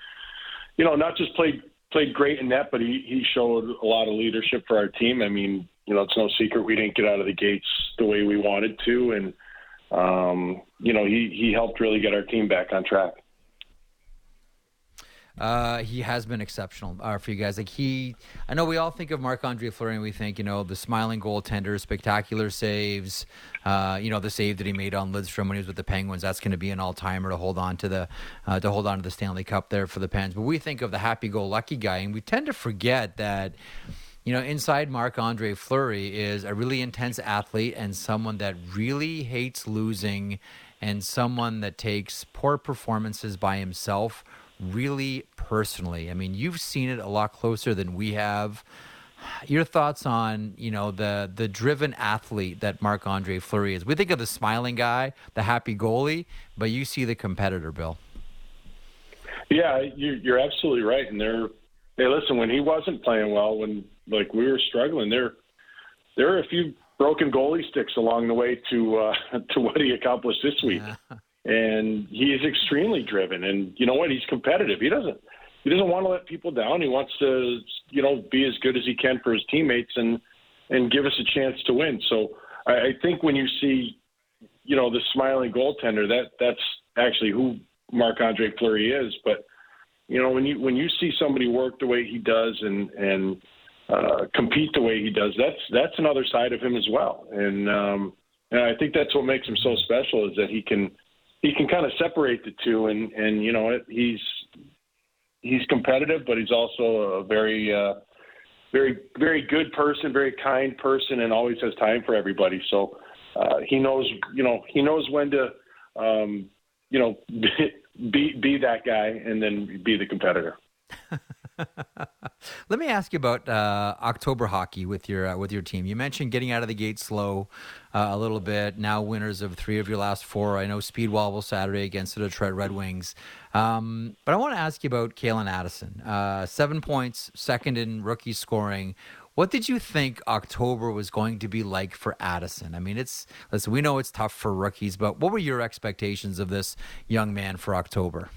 you know, not just played played great in net, but he he showed a lot of leadership for our team. I mean, you know, it's no secret we didn't get out of the gates the way we wanted to, and um, you know, he he helped really get our team back on track. Uh, he has been exceptional uh, for you guys. Like he, I know we all think of Marc Andre Fleury, and we think you know the smiling goaltender, spectacular saves. Uh, you know the save that he made on Lidstrom when he was with the Penguins. That's going to be an all timer to hold on to the uh, to hold on to the Stanley Cup there for the Pens. But we think of the happy go lucky guy, and we tend to forget that you know, inside Marc Andre Fleury is a really intense athlete and someone that really hates losing and someone that takes poor performances by himself really personally. I mean, you've seen it a lot closer than we have. Your thoughts on, you know, the the driven athlete that Marc Andre Fleury is. We think of the smiling guy, the happy goalie, but you see the competitor, Bill. Yeah, you're absolutely right. And they're hey, listen, when he wasn't playing well, when like we were struggling, there there are a few broken goalie sticks along the way to uh, to what he accomplished this week. Yeah. And he is extremely driven, and you know what? He's competitive. He doesn't he doesn't want to let people down. He wants to you know be as good as he can for his teammates and and give us a chance to win. So I, I think when you see you know the smiling goaltender, that that's actually who Marc Andre Fleury is. But you know, when you when you see somebody work the way he does and and uh, compete the way he does, that's that's another side of him as well. And um, and I think that's what makes him so special is that he can he can kind of separate the two. And and you know, he's he's competitive, but he's also a very uh, very very good person, very kind person, and always has time for everybody. So uh, he knows you know he knows when to um, you know be be that guy and then be the competitor. Let me ask you about uh, October hockey with your uh, with your team. You mentioned getting out of the gate slow uh, a little bit. Now winners of three of your last four. I know speed wobble Saturday against the Detroit Red Wings. Um, but I want to ask you about Calen Addison. Uh, seven points, second in rookie scoring. What did you think October was going to be like for Addison? I mean, it's listen, we know it's tough for rookies, but what were your expectations of this young man for October?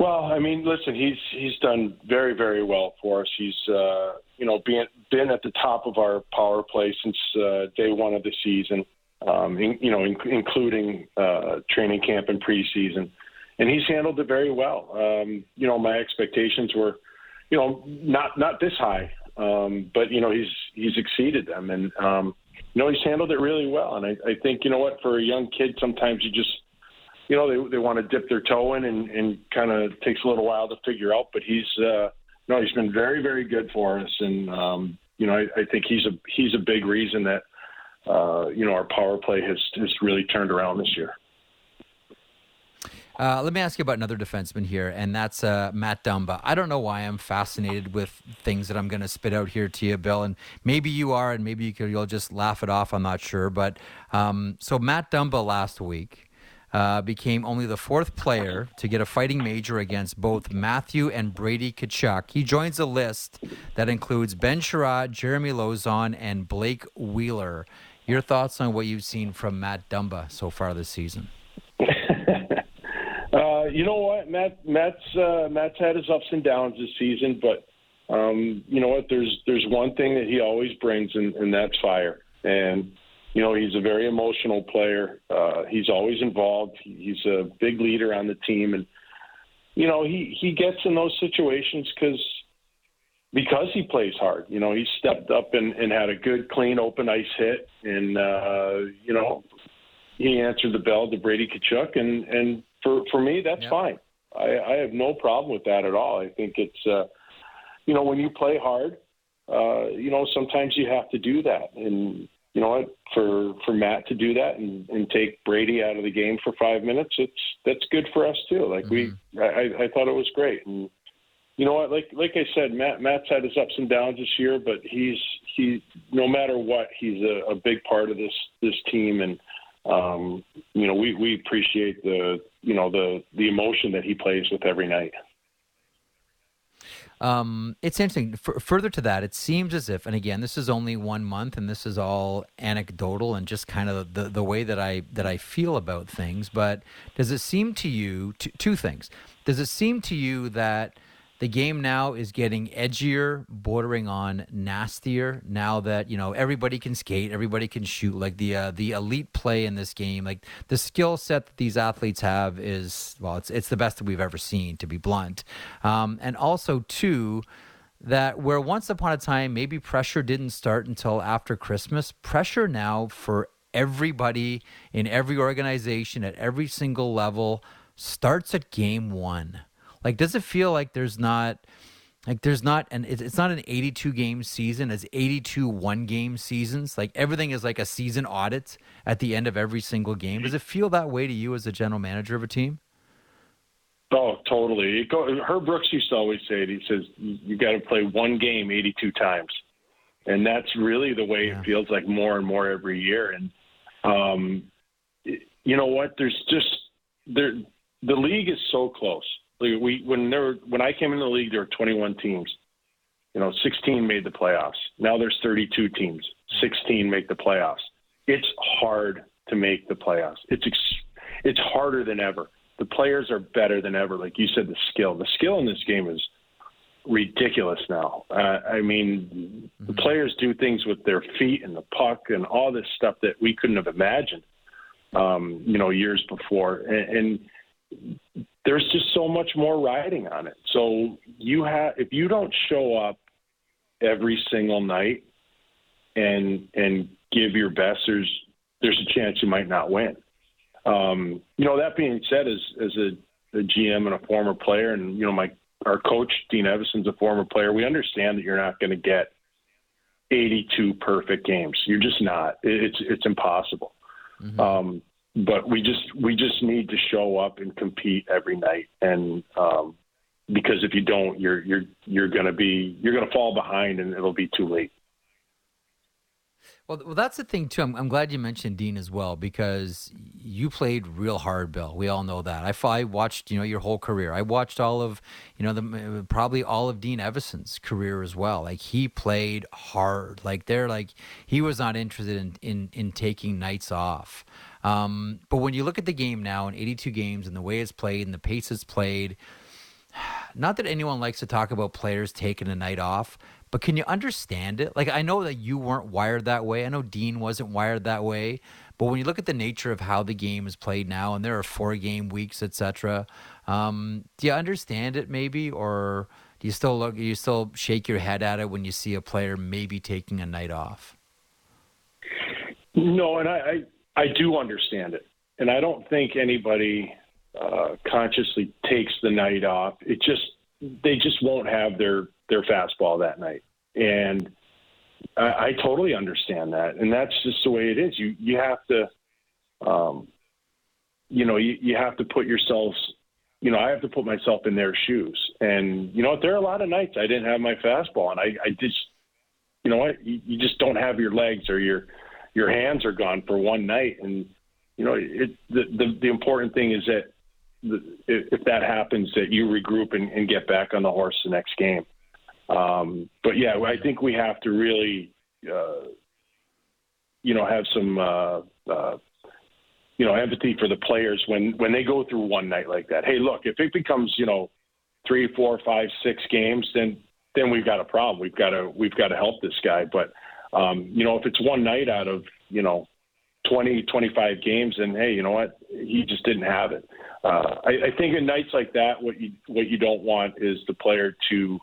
Well, I mean, listen, he's he's done very very well for us. He's uh, you know been been at the top of our power play since uh, day one of the season. um, in, you know, in, including uh, training camp and preseason, and he's handled it very well. Um, you know, my expectations were, you know, not not this high, um, but you know, he's he's exceeded them, and um, you know, he's handled it really well. And I, I think, you know what, for a young kid, sometimes you just you know, they they want to dip their toe in and, and kind of takes a little while to figure out. But he's uh, no, he's been very very good for us, and um, you know, I, I think he's a he's a big reason that uh, you know our power play has has really turned around this year. Uh, let me ask you about another defenseman here, and that's uh, Matt Dumba. I don't know why I'm fascinated with things that I'm going to spit out here to you, Bill, and maybe you are, and maybe you could, you'll just laugh it off. I'm not sure, but um, so Matt Dumba last week uh, became only the fourth player to get a fighting major against both Matthew and Brady Tkachuk. He joins a list that includes Ben Chiarot, Jeremy Lauzon, and Blake Wheeler. Your thoughts on what you've seen from Matt Dumba so far this season? uh, you know what, Matt? Matt's uh, Matt's had his ups and downs this season, but um, you know what? There's there's one thing that he always brings, and, and that's fire. And you know, he's a very emotional player. Uh, he's always involved. He's a big leader on the team, and you know, he he gets in those situations because because he plays hard. You know, he stepped up and, and had a good, clean, open ice hit, and uh, you know, he answered the bell to Brady Tkachuk, and and for for me, that's yep. fine. I, I have no problem with that at all. I think it's, uh, you know, when you play hard, uh, you know, sometimes you have to do that, and you know what, for for Matt to do that and, and take Brady out of the game for five minutes, it's that's good for us too. Like mm-hmm. we, I, I thought it was great, and you know what, like like I said, Matt Matt's had his ups and downs this year, but he's he no matter what, he's a, a big part of this this team, and um, you know we we appreciate the you know the the emotion that he plays with every night. Um, it's interesting. F- further to that, it seems as if, and again, this is only one month, and this is all anecdotal and just kind of the, the way that I that I feel about things. But does it seem to you t- two things? Does it seem to you that the game now is getting edgier, bordering on nastier. Now that you know everybody can skate, everybody can shoot. Like the uh, the elite play in this game, like the skill set that these athletes have is well, it's it's the best that we've ever seen, to be blunt. Um, and also too, that where once upon a time maybe pressure didn't start until after Christmas, pressure now for everybody in every organization at every single level starts at game one. Like, does it feel like there's not like there's not and it's not an 82 game season it's 82 one game seasons? Like everything is like a season audit at the end of every single game. Does it feel that way to you as a general manager of a team? Oh totally. Go, herb brooks used to always say it. He says you got to play one game 82 times. And that's really the way yeah. it feels like more and more every year. And um you know what? There's just there the league is so close we when there when I came into the league, there were 21 teams. You know, 16 made the playoffs. Now there's 32 teams. 16 make the playoffs. It's hard to make the playoffs. It's ex- it's harder than ever. The players are better than ever. Like you said, the skill. The skill in this game is ridiculous now. Uh, I mean, mm-hmm. the players do things with their feet and the puck and all this stuff that we couldn't have imagined, um, you know, years before. And, and there's just so much more riding on it. So you have if you don't show up every single night and and give your best, there's there's a chance you might not win. Um, you know, that being said, as as a, a GM and a former player, and you know, my our coach Dean Evason's a former player. We understand that you're not going to get 82 perfect games. You're just not. It's it's impossible. Mm-hmm. Um, but we just we just need to show up and compete every night. And um, because if you don't you're you're you're going to be you're going to fall behind and it'll be too late well, well, that's the thing too. I'm, I'm, glad you mentioned Dean as well because you played real hard, Bill. We all know that. I, I watched, you know, your whole career. I watched all of, you know, the probably all of Dean Evason's career as well. Like he played hard. Like they're like he was not interested in in, in taking nights off. Um, but when you look at the game now in 82 games and the way it's played and the pace it's played, not that anyone likes to talk about players taking a night off, but can you understand it? Like, I know that you weren't wired that way. I know Dean wasn't wired that way. But when you look at the nature of how the game is played now, and there are four game weeks, etc., um, do you understand it maybe, or do you still look? You still shake your head at it when you see a player maybe taking a night off? No, and I I, I do understand it, and I don't think anybody uh, consciously takes the night off. It just they just won't have their their fastball that night, and I, I totally understand that, and that's just the way it is. You you have to, um, you know, you, you have to put yourselves. You know, I have to put myself in their shoes, and you know, there are a lot of nights I didn't have my fastball, and I, I just, you know what, you, you just don't have your legs or your your hands are gone for one night, and you know, it, the, the the important thing is that if that happens, that you regroup and, and get back on the horse the next game. Um, but yeah, I think we have to really, uh, you know, have some, uh, uh, you know, empathy for the players when when they go through one night like that. Hey, look, if it becomes, you know, three, four, five, six games, then then we've got a problem. We've got to we've got to help this guy. But um, you know, if it's one night out of you know 20, 25 games, and hey, you know what, he just didn't have it. Uh, I, I think in nights like that, what you what you don't want is the player to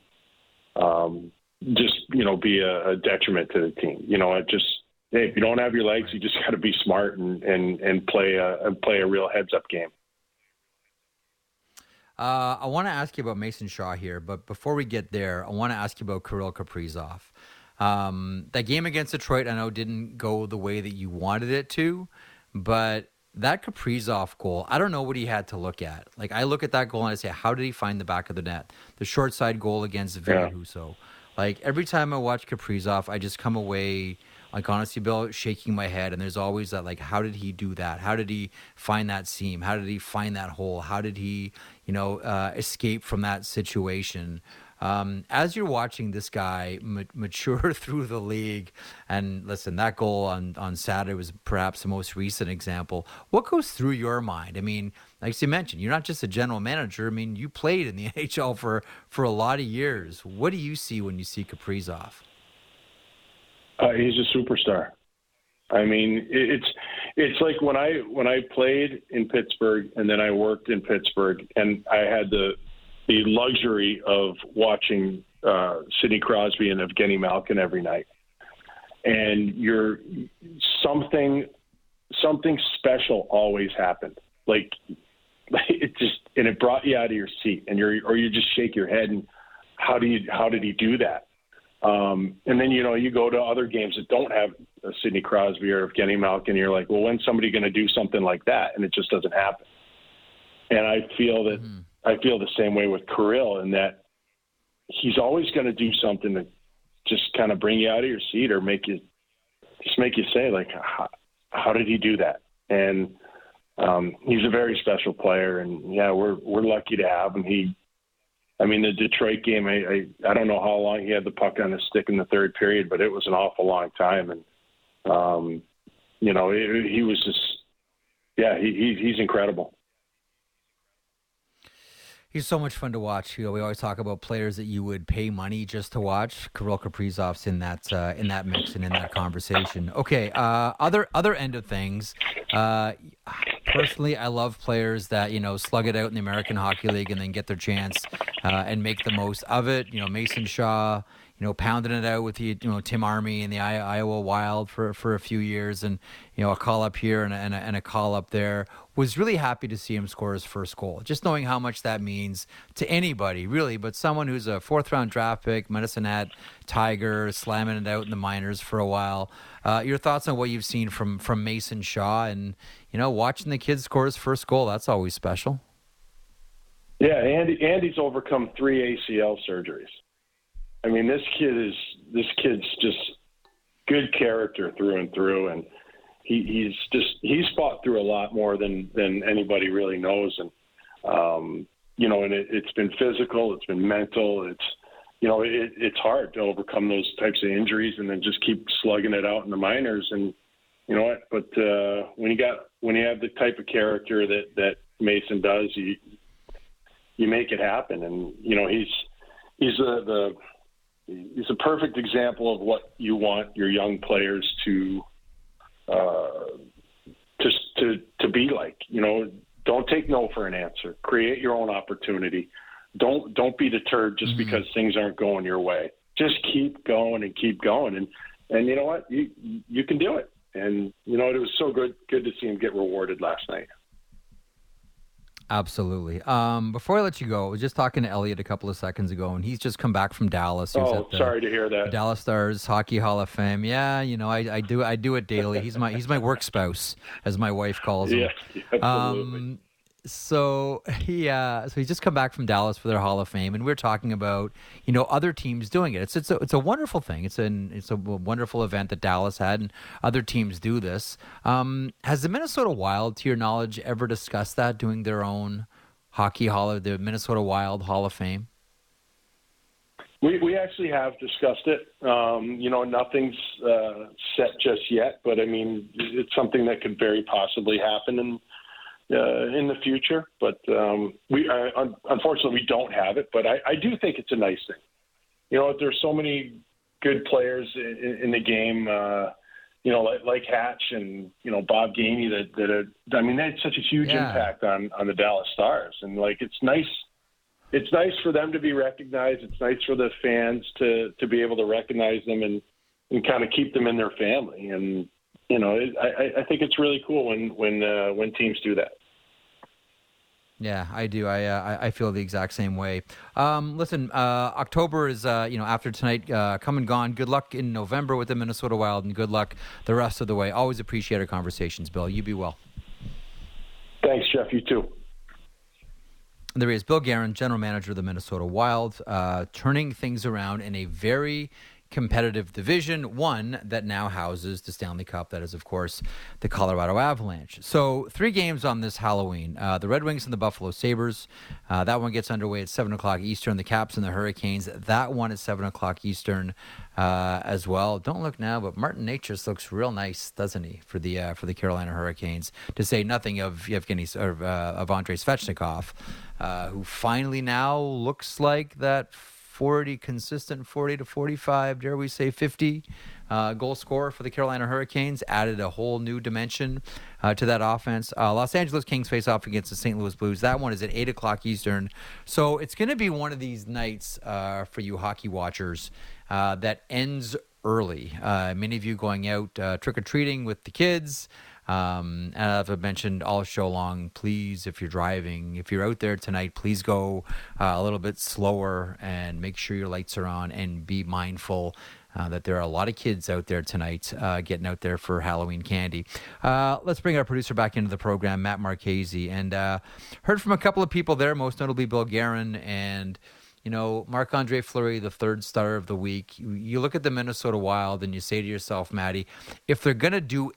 um, just you know be a, a detriment to the team. You know, it just hey, if you don't have your legs, you just got to be smart and and and play a and play a real heads up game. Uh, I want to ask you about Mason Shaw here, but before we get there, I want to ask you about Kirill Kaprizov. Um, that game against Detroit, I know, didn't go the way that you wanted it to, but that Kaprizov goal, I don't know what he had to look at. Like I look at that goal and I say, how did he find the back of the net? The short side goal against Ville yeah. Husso. Like every time I watch Kaprizov, I just come away like honestly, Bill, shaking my head. And there's always that like, how did he do that? How did he find that seam? How did he find that hole? How did he, you know, uh, escape from that situation? Um, as you're watching this guy ma- mature through the league, and listen, that goal on, on Saturday was perhaps the most recent example. What goes through your mind? I mean, like you mentioned, you're not just a general manager. I mean, you played in the NHL for, for a lot of years. What do you see when you see Kaprizov? Uh, he's a superstar. I mean, it's it's like when I when I played in Pittsburgh and then I worked in Pittsburgh and I had the the luxury of watching uh, Sidney Crosby and Evgeny Malkin every night, and you're something something special always happened. Like it just and it brought you out of your seat, and you're or you just shake your head and how do you how did he do that? Um, and then you know you go to other games that don't have a Sidney Crosby or Evgeny Malkin, you're like, well, when's somebody going to do something like that? And it just doesn't happen. And I feel that. Mm-hmm I feel the same way with Kirill in that he's always going to do something to just kind of bring you out of your seat or make you just make you say like, how, how did he do that? And um, he's a very special player, and yeah, we're we're lucky to have him. He, I mean, the Detroit game, I, I I don't know how long he had the puck on his stick in the third period, but it was an awful long time, and um, you know, it, he was just, yeah, he, he he's incredible. He's so much fun to watch. You know, we always talk about players that you would pay money just to watch. Kirill Kaprizov's in that uh, in that mix and in that conversation. Okay, uh, other other end of things. Uh, personally, I love players that you know slug it out in the American Hockey League and then get their chance uh, and make the most of it. You know, Mason Shaw, you know, pounding it out with the, you know, Tim Army and the Iowa Wild for, for a few years and, you know, a call up here and a, and a, and a call up there. Was really happy to see him score his first goal. Just knowing how much that means to anybody, really, but someone who's a fourth round draft pick, Medicine Hat Tiger, slamming it out in the minors for a while. Uh, your thoughts on what you've seen from, from Mason Shaw and, you know, watching the kid score his first goal, that's always special. Yeah, Andy, Andy's overcome three ACL surgeries. I mean, this kid is this kid's just good character through and through, and he, he's just he's fought through a lot more than than anybody really knows, and um, you know, and it, it's been physical, it's been mental, it's you know, it, it's hard to overcome those types of injuries and then just keep slugging it out in the minors, and you know what? But uh, when you got when you have the type of character that that Mason does, you you make it happen, and you know he's he's the the he's a perfect example of what you want your young players to uh, to to be like. You know, don't take no for an answer. Create your own opportunity. Don't don't be deterred just mm-hmm. because things aren't going your way. Just keep going and keep going, and and you know what, you you can do it. And you know, it was so good good to see him get rewarded last night. Absolutely. Um, before I let you go, I was just talking to Elliotte a couple of seconds ago, and he's just come back from Dallas. He oh, the, sorry to hear that. Dallas Stars Hockey Hall of Fame. Yeah, you know, I, I do I do it daily. He's my he's my work spouse, as my wife calls him. Yeah, absolutely. Um, so he uh, so he's just come back from Dallas for their Hall of Fame, and we are talking about you know other teams doing it. It's it's a it's a wonderful thing. It's an it's a wonderful event that Dallas had, and other teams do this. Um, has the Minnesota Wild, to your knowledge, ever discussed that doing their own hockey Hall of the Minnesota Wild Hall of Fame? We we actually have discussed it. Um, you know, nothing's uh, set just yet, but I mean, it's something that could very possibly happen, and uh, in the future. But um, we uh, un- unfortunately we don't have it. But I, I do think it's a nice thing. You know, there's so many good players in, in the game. Uh, you know, like, like Hatch and you know Bob Gainey that that are, I mean, they had such a huge yeah. impact on on the Dallas Stars, and like it's nice. It's nice for them to be recognized. It's nice for the fans to to be able to recognize them and and kind of keep them in their family. And you know, it, I I think it's really cool when when uh, when teams do that. Yeah, I do. I uh, I feel the exact same way. Um, listen, uh, October is uh, you know after tonight uh, come and gone. Good luck in November with the Minnesota Wild, and good luck the rest of the way. Always appreciate our conversations, Bill. You be well. Thanks, Jeff. You too. There is Bill Guerin, general manager of the Minnesota Wild, uh, turning things around in a very competitive division, one that now houses the Stanley Cup. That is, of course, the Colorado Avalanche. So, three games on this Halloween uh, the Red Wings and the Buffalo Sabres. Uh, that one gets underway at 7 o'clock Eastern. The Caps and the Hurricanes. That one at 7 o'clock Eastern uh, as well. Don't look now, but Martin Necas looks real nice, doesn't he, for the uh, for the Carolina Hurricanes? To say nothing of Yevgeny, or, uh, of Andrei Svechnikov, uh, who finally now looks like that 40 consistent 40 to 45 dare we say 50 uh, goal scorer for the carolina hurricanes added a whole new dimension uh, to that offense. Uh, los angeles kings face off against the st louis blues. That one is at 8 o'clock eastern. So it's going to be one of these nights uh, for you hockey watchers uh, that ends early. Uh, many of you going out trick-or-treating with the kids um, as I've mentioned all show long, please, if you're driving, if you're out there tonight, please go uh, a little bit slower and make sure your lights are on and be mindful. Uh, that there are a lot of kids out there tonight uh, getting out there for Halloween candy. Uh, let's bring our producer back into the program, Matt Marchese, and uh, heard from a couple of people there, most notably Bill Guerin and you know, Marc Andre Fleury, the third star of the week. You, you, look at the Minnesota Wild and you say to yourself, Maddie, if they're going to do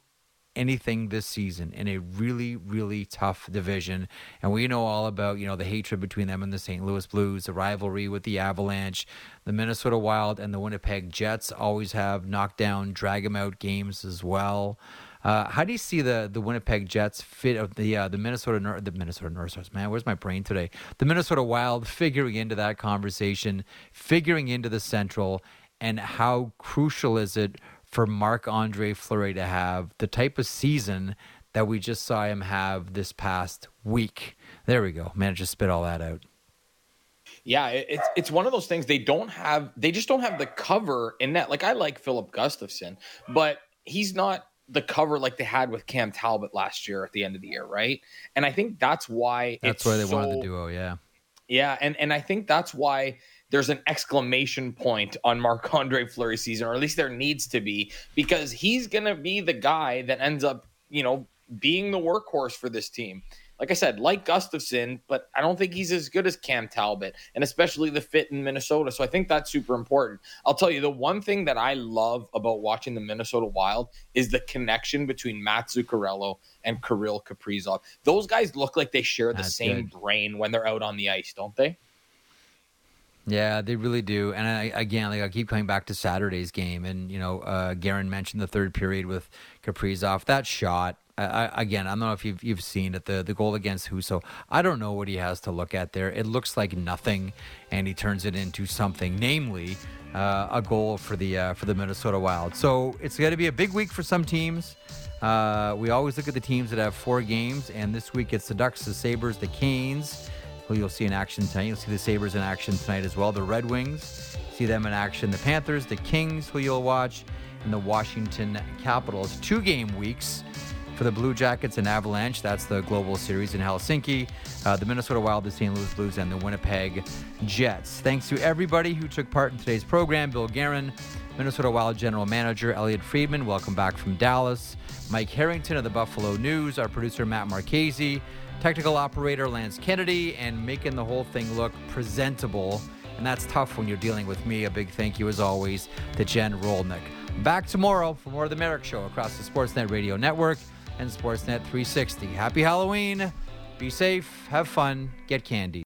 anything this season in a really, really tough division. And we know all about, you know, the hatred between them and the St. Louis Blues, the rivalry with the Avalanche, the Minnesota Wild, and the Winnipeg Jets always have knockdown, drag them out games as well. Uh, how do you see the, the Winnipeg Jets fit of the uh, the Minnesota the Minnesota North Man, where's my brain today? The Minnesota Wild figuring into that conversation, figuring into the Central, and how crucial is it for Marc Andre Fleury to have the type of season that we just saw him have this past week. There we go. Managed to spit all that out. Yeah, it's it's one of those things they don't have. They just don't have the cover in that. Like I like Filip Gustavsson, but he's not the cover like they had with Cam Talbot last year at the end of the year, right? And I think that's why that's why they so, wanted the duo. Yeah, yeah, and and I think that's why there's an exclamation point on Marc Andre Fleury season, or at least there needs to be, because he's going to be the guy that ends up, you know, being the workhorse for this team. Like I said, like Gustavsson, but I don't think he's as good as Cam Talbot, and especially the fit in Minnesota. So I think that's super important. I'll tell you, the one thing that I love about watching the Minnesota Wild is the connection between Mats Zuccarello and Kirill Kaprizov. Those guys look like they share the that's same good. brain when they're out on the ice, don't they? Yeah, they really do. And I, again, like I keep coming back to Saturday's game, and you know, uh, Guerin mentioned the third period with Kaprizov. That shot I, again, I don't know if you've you've seen it. The the goal against Husso. I don't know what he has to look at there. It looks like nothing, and he turns it into something, namely uh, a goal for the uh, for the Minnesota Wild. So it's going to be a big week for some teams. Uh, we always look at the teams that have four games, and this week it's the Ducks, the Sabres, the Canes, who you'll see in action tonight. You'll see the Sabres in action tonight as well. The Red Wings, see them in action. The Panthers, the Kings, who you'll watch, and the Washington Capitals. Two game weeks for the Blue Jackets and Avalanche. That's the global series in Helsinki. Uh, the Minnesota Wild, the St. Louis Blues, and the Winnipeg Jets. Thanks to everybody who took part in today's program. Bill Guerin, Minnesota Wild General Manager, Elliotte Friedman, welcome back from Dallas. Mike Harrington of the Buffalo News, our producer Matt Marchese, technical operator Lance Kennedy, and making the whole thing look presentable. And that's tough when you're dealing with me. A big thank you, as always, to Jen Rolnick. Back tomorrow for more of the Marek Show across the Sportsnet Radio Network and Sportsnet 360. Happy Halloween. Be safe, have fun, get candy.